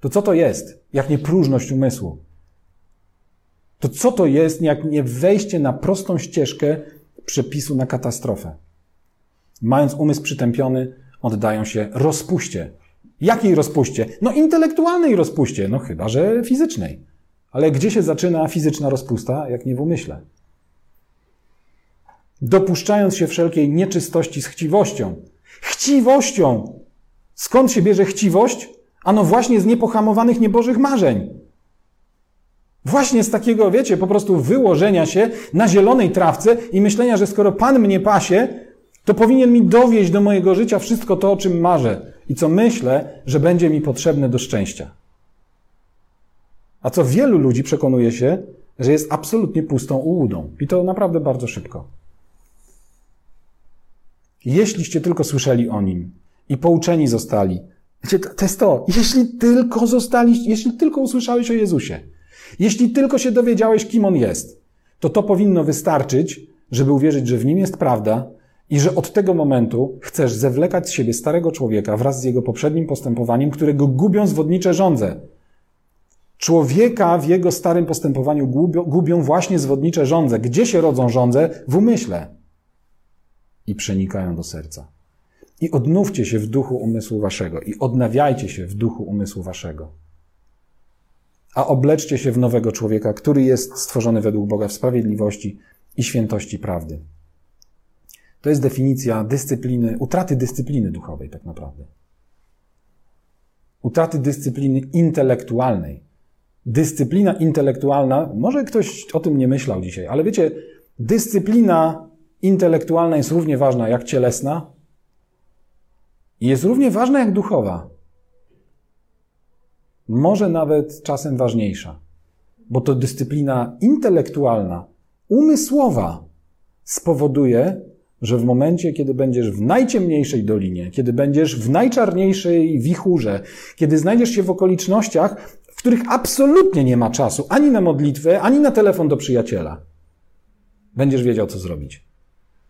to co to jest, jak nie próżność umysłu? To co to jest, jak nie wejście na prostą ścieżkę przepisu na katastrofę? Mając umysł przytępiony, oddają się rozpuście. Jakiej rozpuście? No intelektualnej rozpuście, no chyba, że fizycznej. Ale gdzie się zaczyna fizyczna rozpusta, jak nie w umyśle? Dopuszczając się wszelkiej nieczystości z chciwością. Chciwością! Skąd się bierze chciwość? Ano właśnie z niepohamowanych niebożych marzeń. Właśnie z takiego, wiecie, po prostu wyłożenia się na zielonej trawce i myślenia, że skoro Pan mnie pasie, to powinien mi dowieść do mojego życia wszystko to, o czym marzę i co myślę, że będzie mi potrzebne do szczęścia. A co wielu ludzi przekonuje się, że jest absolutnie pustą ułudą. I to naprawdę bardzo szybko. Jeśliście tylko słyszeli o nim i pouczeni zostali, to jest to, jeśli tylko zostali, jeśli tylko usłyszałeś o Jezusie, jeśli tylko się dowiedziałeś, kim On jest, to to powinno wystarczyć, żeby uwierzyć, że w Nim jest prawda i że od tego momentu chcesz zewlekać z siebie starego człowieka wraz z jego poprzednim postępowaniem, którego gubią zwodnicze żądze. Człowieka w jego starym postępowaniu gubią, gubią właśnie zwodnicze żądze. Gdzie się rodzą żądze? W umyśle. I przenikają do serca. I odnówcie się w duchu umysłu waszego, i odnawiajcie się w duchu umysłu waszego. A obleczcie się w nowego człowieka, który jest stworzony według Boga w sprawiedliwości i świętości prawdy. To jest definicja dyscypliny, utraty dyscypliny duchowej, tak naprawdę. Utraty dyscypliny intelektualnej. Dyscyplina intelektualna, może ktoś o tym nie myślał dzisiaj, ale wiecie, dyscyplina intelektualna jest równie ważna jak cielesna, jest równie ważna jak duchowa. Może nawet czasem ważniejsza, bo to dyscyplina intelektualna, umysłowa spowoduje, że w momencie, kiedy będziesz w najciemniejszej dolinie, kiedy będziesz w najczarniejszej wichurze, kiedy znajdziesz się w okolicznościach, w których absolutnie nie ma czasu ani na modlitwę, ani na telefon do przyjaciela, będziesz wiedział, co zrobić.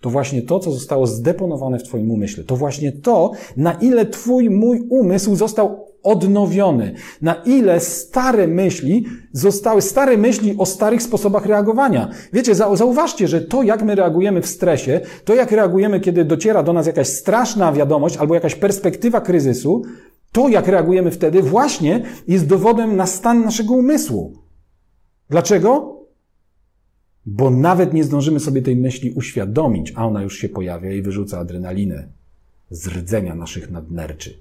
To właśnie to, co zostało zdeponowane w Twoim umyśle. To właśnie to, na ile Twój, mój umysł został odnowiony. Na ile stare myśli zostały, stare myśli o starych sposobach reagowania. Wiecie, zauważcie, że to, jak my reagujemy w stresie, to, jak reagujemy, kiedy dociera do nas jakaś straszna wiadomość albo jakaś perspektywa kryzysu, to, jak reagujemy wtedy, właśnie jest dowodem na stan naszego umysłu. Dlaczego? Bo nawet nie zdążymy sobie tej myśli uświadomić, a ona już się pojawia i wyrzuca adrenalinę z rdzenia naszych nadnerczy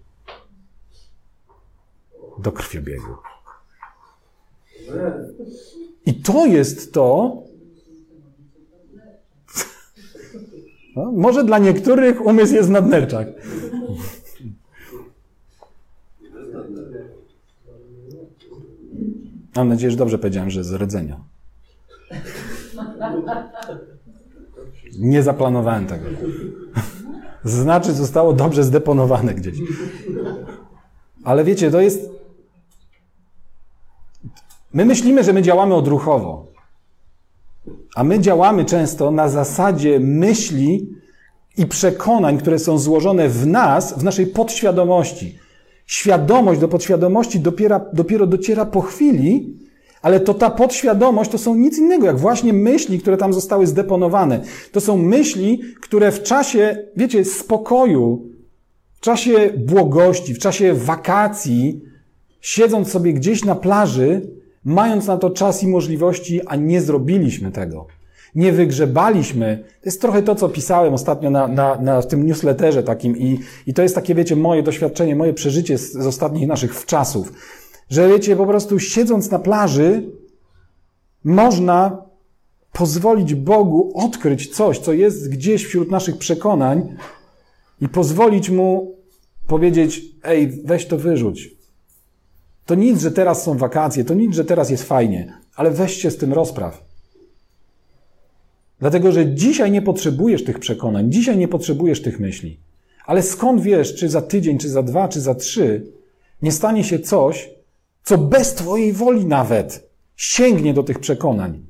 do krwiobiegu. I to jest to, no, może dla niektórych umysł jest nadnerczak. Mam nadzieję, że dobrze powiedziałem, że z rdzenia. Nie zaplanowałem tego. Znaczy, zostało dobrze zdeponowane gdzieś. Ale wiecie, to jest. My myślimy, że my działamy odruchowo. A my działamy często na zasadzie myśli i przekonań, które są złożone w nas, w naszej podświadomości. Świadomość do podświadomości dopiero, dopiero dociera po chwili, ale to ta podświadomość to są nic innego, jak właśnie myśli, które tam zostały zdeponowane. To są myśli, które w czasie, wiecie, spokoju, w czasie błogości, w czasie wakacji siedząc sobie gdzieś na plaży, mając na to czas i możliwości, a nie zrobiliśmy tego. Nie wygrzebaliśmy. To jest trochę to, co pisałem ostatnio na, na, na tym newsletterze takim i, i to jest takie, wiecie, moje doświadczenie, moje przeżycie z, z ostatnich naszych wczasów. Że wiecie, po prostu siedząc na plaży, można pozwolić Bogu odkryć coś, co jest gdzieś wśród naszych przekonań i pozwolić Mu powiedzieć, ej, weź to wyrzuć. To nic, że teraz są wakacje, to nic, że teraz jest fajnie, ale weź się z tym rozpraw. Dlatego, że dzisiaj nie potrzebujesz tych przekonań, dzisiaj nie potrzebujesz tych myśli. Ale skąd wiesz, czy za tydzień, czy za dwa, czy za trzy nie stanie się coś, co bez Twojej woli nawet sięgnie do tych przekonań?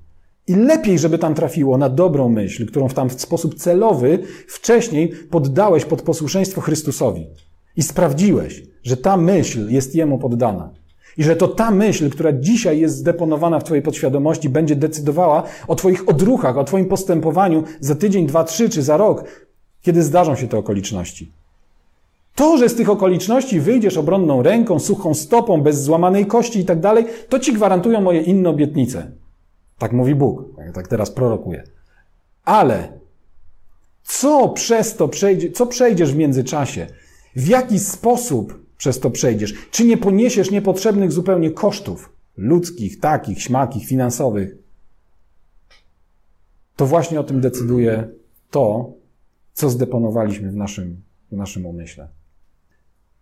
I lepiej, żeby tam trafiło na dobrą myśl, którą w tam w sposób celowy wcześniej poddałeś pod posłuszeństwo Chrystusowi. I sprawdziłeś, że ta myśl jest Jemu poddana. I że to ta myśl, która dzisiaj jest zdeponowana w Twojej podświadomości, będzie decydowała o Twoich odruchach, o Twoim postępowaniu za tydzień, dwa, trzy czy za rok, kiedy zdarzą się te okoliczności. To, że z tych okoliczności wyjdziesz obronną ręką, suchą stopą, bez złamanej kości i tak dalej, to Ci gwarantują moje inne obietnice. Tak mówi Bóg, tak teraz prorokuje. Ale co przez to przejdzie, co przejdziesz w międzyczasie? W jaki sposób przez to przejdziesz? Czy nie poniesiesz niepotrzebnych zupełnie kosztów ludzkich, takich, śmakich, finansowych? To właśnie o tym decyduje to, co zdeponowaliśmy w naszym, w naszym umyśle.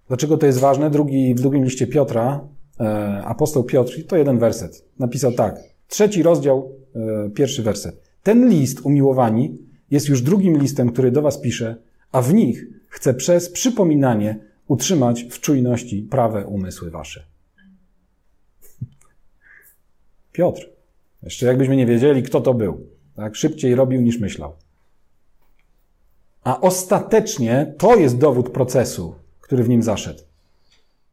Dlaczego to jest ważne? Drugi, w drugim liście Piotra, e, apostoł Piotr, to jeden werset, napisał tak. Trzeci rozdział, e, pierwszy werset. Ten list, umiłowani, jest już drugim listem, który do was pisze, a w nich chcę przez przypominanie utrzymać w czujności prawe umysły wasze. Piotr. Jeszcze jakbyśmy nie wiedzieli, kto to był. Tak? Szybciej robił niż myślał. A ostatecznie to jest dowód procesu, który w nim zaszedł.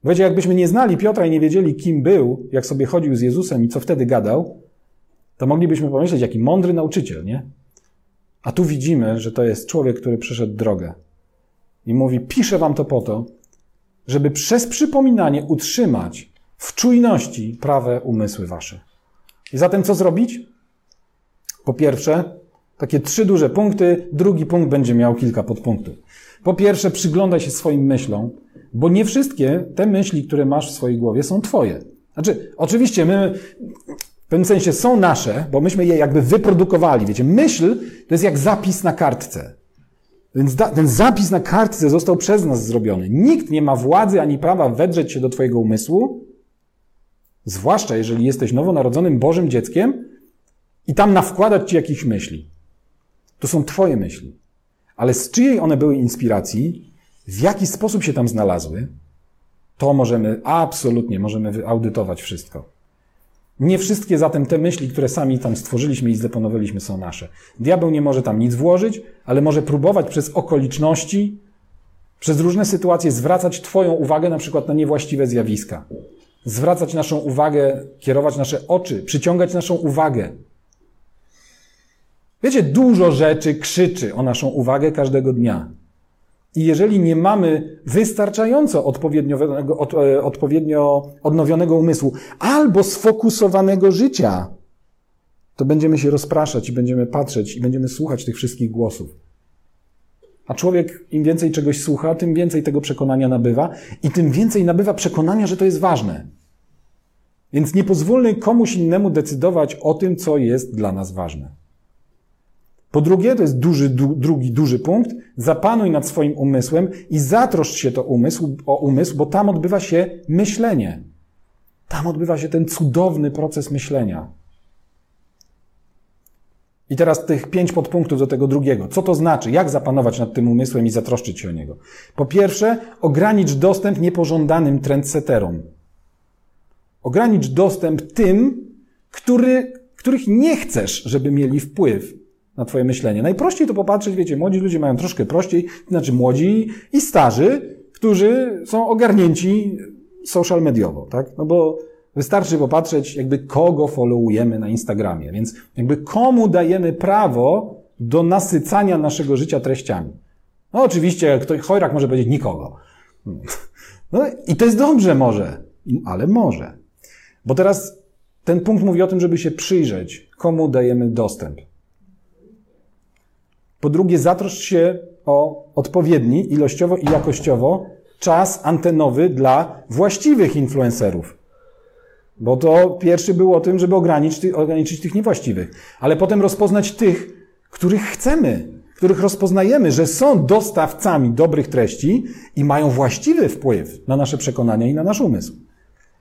Wiecie, jakbyśmy nie znali Piotra i nie wiedzieli, kim był, jak sobie chodził z Jezusem i co wtedy gadał, to moglibyśmy pomyśleć, jaki mądry nauczyciel, nie? A tu widzimy, że to jest człowiek, który przeszedł drogę. I mówi: Piszę wam to po to, żeby przez przypominanie utrzymać w czujności prawe umysły wasze. I zatem co zrobić? Po pierwsze, takie trzy duże punkty, drugi punkt będzie miał kilka podpunktów. Po pierwsze, przyglądaj się swoim myślom, bo nie wszystkie te myśli, które masz w swojej głowie, są twoje. Znaczy, oczywiście my w pewnym sensie są nasze, bo myśmy je jakby wyprodukowali. Wiecie, myśl to jest jak zapis na kartce. Więc ten zapis na kartce został przez nas zrobiony. Nikt nie ma władzy ani prawa wedrzeć się do Twojego umysłu, zwłaszcza jeżeli jesteś nowonarodzonym Bożym dzieckiem i tam nawkładać Ci jakichś myśli. To są Twoje myśli. Ale z czyjej one były inspiracji, w jaki sposób się tam znalazły, to możemy, absolutnie możemy wyaudytować wszystko. Nie wszystkie zatem te myśli, które sami tam stworzyliśmy i zdeponowaliśmy, są nasze. Diabeł nie może tam nic włożyć, ale może próbować przez okoliczności, przez różne sytuacje zwracać Twoją uwagę na przykład na niewłaściwe zjawiska. Zwracać naszą uwagę, kierować nasze oczy, przyciągać naszą uwagę. Wiecie, dużo rzeczy krzyczy o naszą uwagę każdego dnia. I jeżeli nie mamy wystarczająco odpowiednio, od, e, odpowiednio odnowionego umysłu albo sfokusowanego życia, to będziemy się rozpraszać i będziemy patrzeć i będziemy słuchać tych wszystkich głosów. A człowiek im więcej czegoś słucha, tym więcej tego przekonania nabywa i tym więcej nabywa przekonania, że to jest ważne. Więc nie pozwólmy komuś innemu decydować o tym, co jest dla nas ważne. Po drugie, to jest duży, du, drugi duży punkt, zapanuj nad swoim umysłem i zatroszcz się to umysł, o umysł, bo tam odbywa się myślenie. Tam odbywa się ten cudowny proces myślenia. I teraz tych pięć podpunktów do tego drugiego. Co to znaczy? Jak zapanować nad tym umysłem i zatroszczyć się o niego? Po pierwsze, ogranicz dostęp niepożądanym trendseterom. Ogranicz dostęp tym, który, których nie chcesz, żeby mieli wpływ na Twoje myślenie. Najprościej to popatrzeć, wiecie, młodzi ludzie mają troszkę prościej, znaczy młodzi i starzy, którzy są ogarnięci social mediowo, tak? No bo wystarczy popatrzeć, jakby kogo followujemy na Instagramie, więc jakby komu dajemy prawo do nasycania naszego życia treściami. No oczywiście, ktoś, chojrak może powiedzieć nikogo. No i to jest dobrze może. ale może. Bo teraz ten punkt mówi o tym, żeby się przyjrzeć, komu dajemy dostęp. Po drugie, zatroszcz się o odpowiedni ilościowo i jakościowo czas antenowy dla właściwych influencerów. Bo to pierwszy był o tym, żeby ograniczyć, ograniczyć tych niewłaściwych, ale potem rozpoznać tych, których chcemy, których rozpoznajemy, że są dostawcami dobrych treści i mają właściwy wpływ na nasze przekonania i na nasz umysł.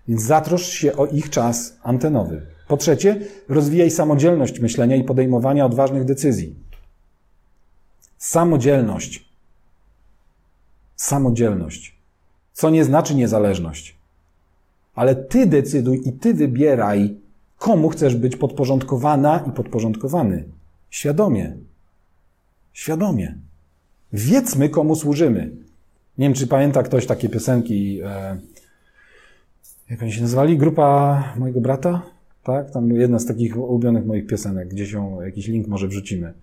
Więc zatroszcz się o ich czas antenowy. Po trzecie, rozwijaj samodzielność myślenia i podejmowania odważnych decyzji. Samodzielność. Samodzielność. Co nie znaczy niezależność. Ale ty decyduj i ty wybieraj, komu chcesz być podporządkowana i podporządkowany. Świadomie. Świadomie. Wiedzmy, komu służymy. Nie wiem, czy pamięta ktoś takie piosenki, e, jak oni się nazywali? Grupa mojego brata? Tak? Tam jedna z takich ulubionych moich piosenek. Gdzieś ją, jakiś link może wrzucimy.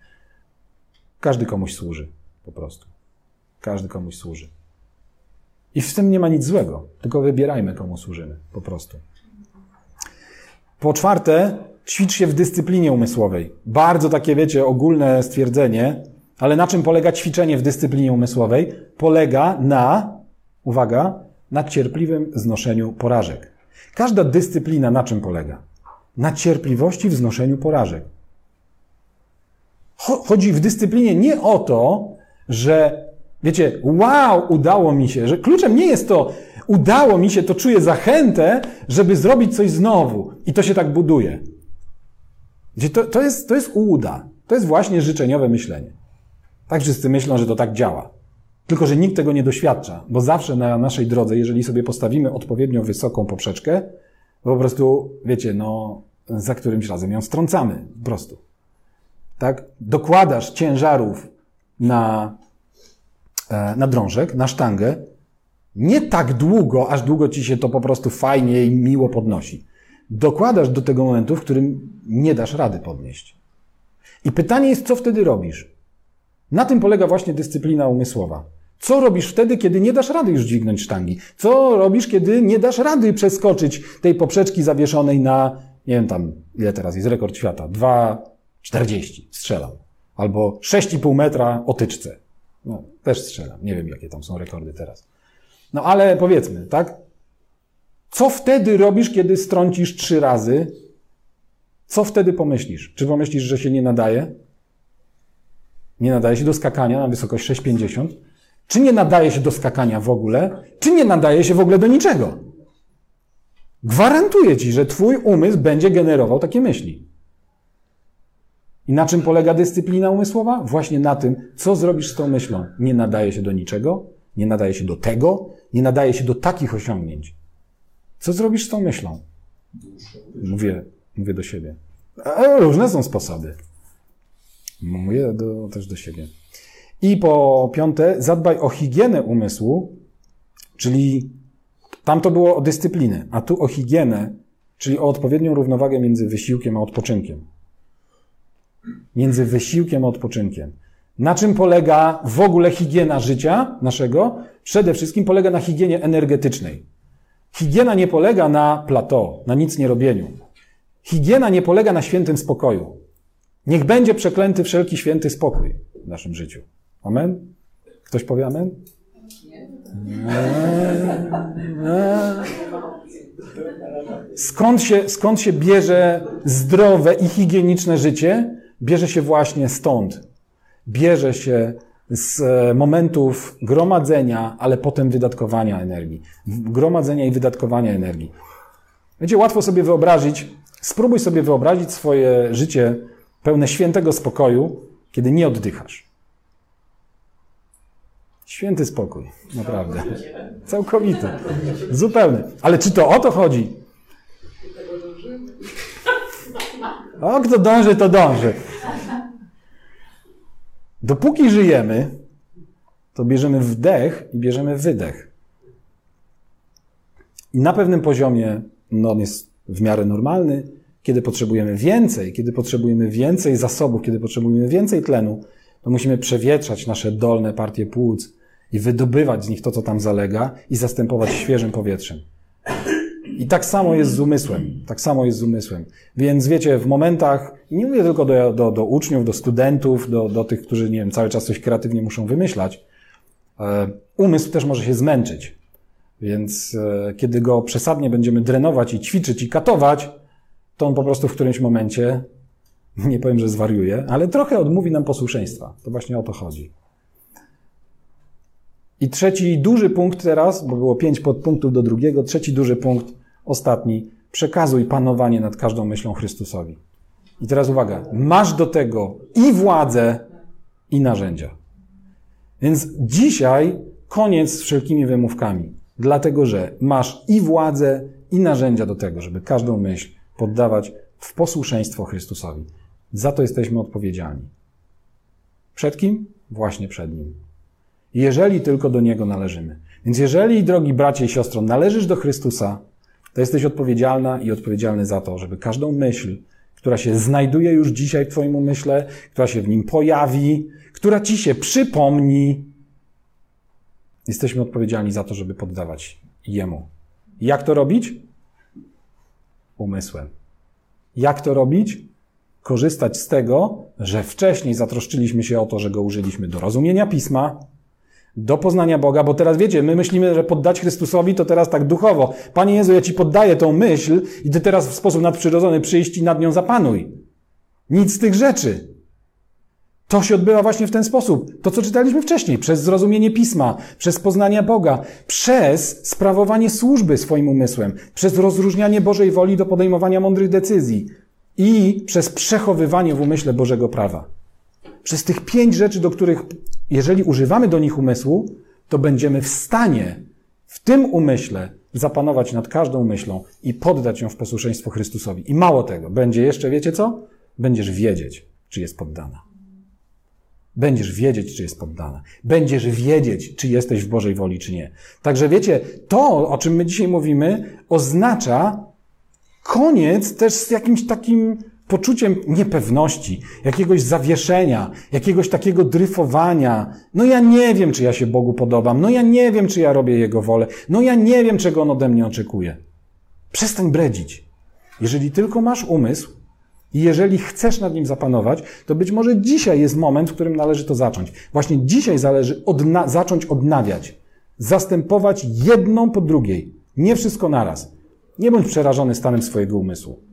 Każdy komuś służy. Po prostu. Każdy komuś służy. I w tym nie ma nic złego. Tylko wybierajmy, komu służymy. Po prostu. Po czwarte, ćwicz się w dyscyplinie umysłowej. Bardzo takie, wiecie, ogólne stwierdzenie, ale na czym polega ćwiczenie w dyscyplinie umysłowej? Polega na, uwaga, na cierpliwym znoszeniu porażek. Każda dyscyplina na czym polega? Na cierpliwości w znoszeniu porażek. Chodzi w dyscyplinie nie o to, że wiecie, wow, udało mi się, że kluczem nie jest to, udało mi się, to czuję zachętę, żeby zrobić coś znowu. I to się tak buduje. Gdzie to, to, jest, to jest ułuda. To jest właśnie życzeniowe myślenie. Tak wszyscy myślą, że to tak działa. Tylko, że nikt tego nie doświadcza, bo zawsze na naszej drodze, jeżeli sobie postawimy odpowiednio wysoką poprzeczkę, po prostu, wiecie, no, za którymś razem ją strącamy, po prostu. Tak? Dokładasz ciężarów na, e, na drążek, na sztangę, nie tak długo, aż długo ci się to po prostu fajnie i miło podnosi. Dokładasz do tego momentu, w którym nie dasz rady podnieść. I pytanie jest, co wtedy robisz? Na tym polega właśnie dyscyplina umysłowa. Co robisz wtedy, kiedy nie dasz rady już dźwignąć sztangi? Co robisz, kiedy nie dasz rady przeskoczyć tej poprzeczki zawieszonej na, nie wiem tam, ile teraz jest rekord świata? 2,40 strzelam. Albo 6,5 metra o tyczce. No, też strzelam. Nie wiem, jakie tam są rekordy teraz. No ale powiedzmy, tak? Co wtedy robisz, kiedy strącisz trzy razy? Co wtedy pomyślisz? Czy pomyślisz, że się nie nadaje? Nie nadaje się do skakania na wysokość 6,50? Czy nie nadaje się do skakania w ogóle, czy nie nadaje się w ogóle do niczego. Gwarantuję ci, że twój umysł będzie generował takie myśli. I na czym polega dyscyplina umysłowa? Właśnie na tym, co zrobisz z tą myślą. Nie nadaje się do niczego, nie nadaje się do tego, nie nadaje się do takich osiągnięć. Co zrobisz z tą myślą? Mówię, mówię do siebie. Różne są sposoby. Mówię do, też do siebie. I po piąte, zadbaj o higienę umysłu, czyli tam to było o dyscyplinę, a tu o higienę, czyli o odpowiednią równowagę między wysiłkiem a odpoczynkiem. Między wysiłkiem a odpoczynkiem. Na czym polega w ogóle higiena życia naszego? Przede wszystkim polega na higienie energetycznej. Higiena nie polega na plateau, na nic nie robieniu. Higiena nie polega na świętym spokoju. Niech będzie przeklęty wszelki święty spokój w naszym życiu. Amen? Ktoś powie amen? Skąd się, skąd się bierze zdrowe i higieniczne życie? Bierze się właśnie stąd. Bierze się z e, momentów gromadzenia, ale potem wydatkowania energii. Gromadzenia i wydatkowania energii. Będzie łatwo sobie wyobrazić, spróbuj sobie wyobrazić swoje życie pełne świętego spokoju, kiedy nie oddychasz. Święty spokój, naprawdę. Całkowity. Zupełny. Ale czy to o to chodzi? O, kto dąży, to dąży. Dopóki żyjemy, to bierzemy wdech i bierzemy wydech. I na pewnym poziomie no, on jest w miarę normalny. Kiedy potrzebujemy więcej, kiedy potrzebujemy więcej zasobów, kiedy potrzebujemy więcej tlenu, to musimy przewietrzać nasze dolne partie płuc, i wydobywać z nich to, co tam zalega i zastępować świeżym powietrzem. I tak samo jest z umysłem. Tak samo jest z umysłem. Więc wiecie, w momentach, nie mówię tylko do, do, do uczniów, do studentów, do, do tych, którzy, nie wiem, cały czas coś kreatywnie muszą wymyślać, e, umysł też może się zmęczyć. Więc e, kiedy go przesadnie będziemy drenować i ćwiczyć i katować, to on po prostu w którymś momencie, nie powiem, że zwariuje, ale trochę odmówi nam posłuszeństwa. To właśnie o to chodzi. I trzeci duży punkt teraz, bo było pięć podpunktów do drugiego, trzeci duży punkt, ostatni, przekazuj panowanie nad każdą myślą Chrystusowi. I teraz uwaga, masz do tego i władzę, i narzędzia. Więc dzisiaj koniec z wszelkimi wymówkami, dlatego że masz i władzę, i narzędzia do tego, żeby każdą myśl poddawać w posłuszeństwo Chrystusowi. Za to jesteśmy odpowiedzialni. Przed kim? Właśnie przed Nim jeżeli tylko do Niego należymy. Więc jeżeli, drogi bracie i siostro, należysz do Chrystusa, to jesteś odpowiedzialna i odpowiedzialny za to, żeby każdą myśl, która się znajduje już dzisiaj w Twoim umyśle, która się w nim pojawi, która Ci się przypomni, jesteśmy odpowiedzialni za to, żeby poddawać Jemu. Jak to robić? Umysłem. Jak to robić? Korzystać z tego, że wcześniej zatroszczyliśmy się o to, że go użyliśmy do rozumienia pisma, do poznania Boga, bo teraz wiecie, my myślimy, że poddać Chrystusowi to teraz tak duchowo. Panie Jezu, ja Ci poddaję tą myśl i Ty teraz w sposób nadprzyrodzony przyjść i nad nią zapanuj. Nic z tych rzeczy. To się odbywa właśnie w ten sposób. To, co czytaliśmy wcześniej, przez zrozumienie pisma, przez poznanie Boga, przez sprawowanie służby swoim umysłem, przez rozróżnianie Bożej woli do podejmowania mądrych decyzji i przez przechowywanie w umyśle Bożego prawa. Przez tych pięć rzeczy, do których jeżeli używamy do nich umysłu, to będziemy w stanie w tym umyśle zapanować nad każdą myślą i poddać ją w posłuszeństwo Chrystusowi. I mało tego, będzie jeszcze, wiecie co? Będziesz wiedzieć, czy jest poddana. Będziesz wiedzieć, czy jest poddana. Będziesz wiedzieć, czy jesteś w Bożej woli, czy nie. Także wiecie, to, o czym my dzisiaj mówimy, oznacza koniec też z jakimś takim poczuciem niepewności, jakiegoś zawieszenia, jakiegoś takiego dryfowania. No ja nie wiem, czy ja się Bogu podobam, no ja nie wiem, czy ja robię Jego wolę, no ja nie wiem, czego On ode mnie oczekuje. Przestań bredzić. Jeżeli tylko masz umysł i jeżeli chcesz nad nim zapanować, to być może dzisiaj jest moment, w którym należy to zacząć. Właśnie dzisiaj zależy odna zacząć odnawiać, zastępować jedną po drugiej. Nie wszystko naraz. Nie bądź przerażony stanem swojego umysłu.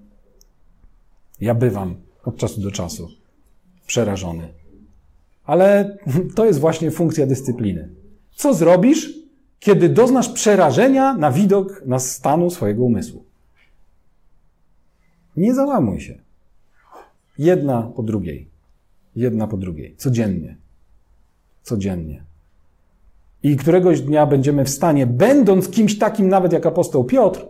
Ja bywam od czasu do czasu przerażony. Ale to jest właśnie funkcja dyscypliny. Co zrobisz, kiedy doznasz przerażenia na widok, na stanu swojego umysłu? Nie załamuj się. Jedna po drugiej. Jedna po drugiej. Codziennie. Codziennie. I któregoś dnia będziemy w stanie, będąc kimś takim nawet jak apostoł Piotr,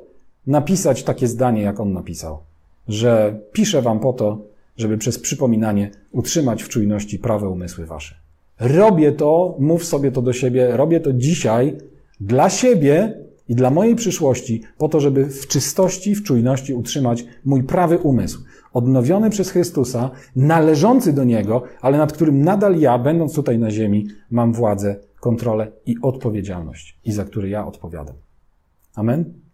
napisać takie zdanie, jak on napisał że piszę wam po to, żeby przez przypominanie utrzymać w czujności prawe umysły wasze. Robię to, mów sobie to do siebie, robię to dzisiaj dla siebie i dla mojej przyszłości, po to, żeby w czystości, w czujności utrzymać mój prawy umysł, odnowiony przez Chrystusa, należący do Niego, ale nad którym nadal ja, będąc tutaj na ziemi, mam władzę, kontrolę i odpowiedzialność, i za który ja odpowiadam. Amen?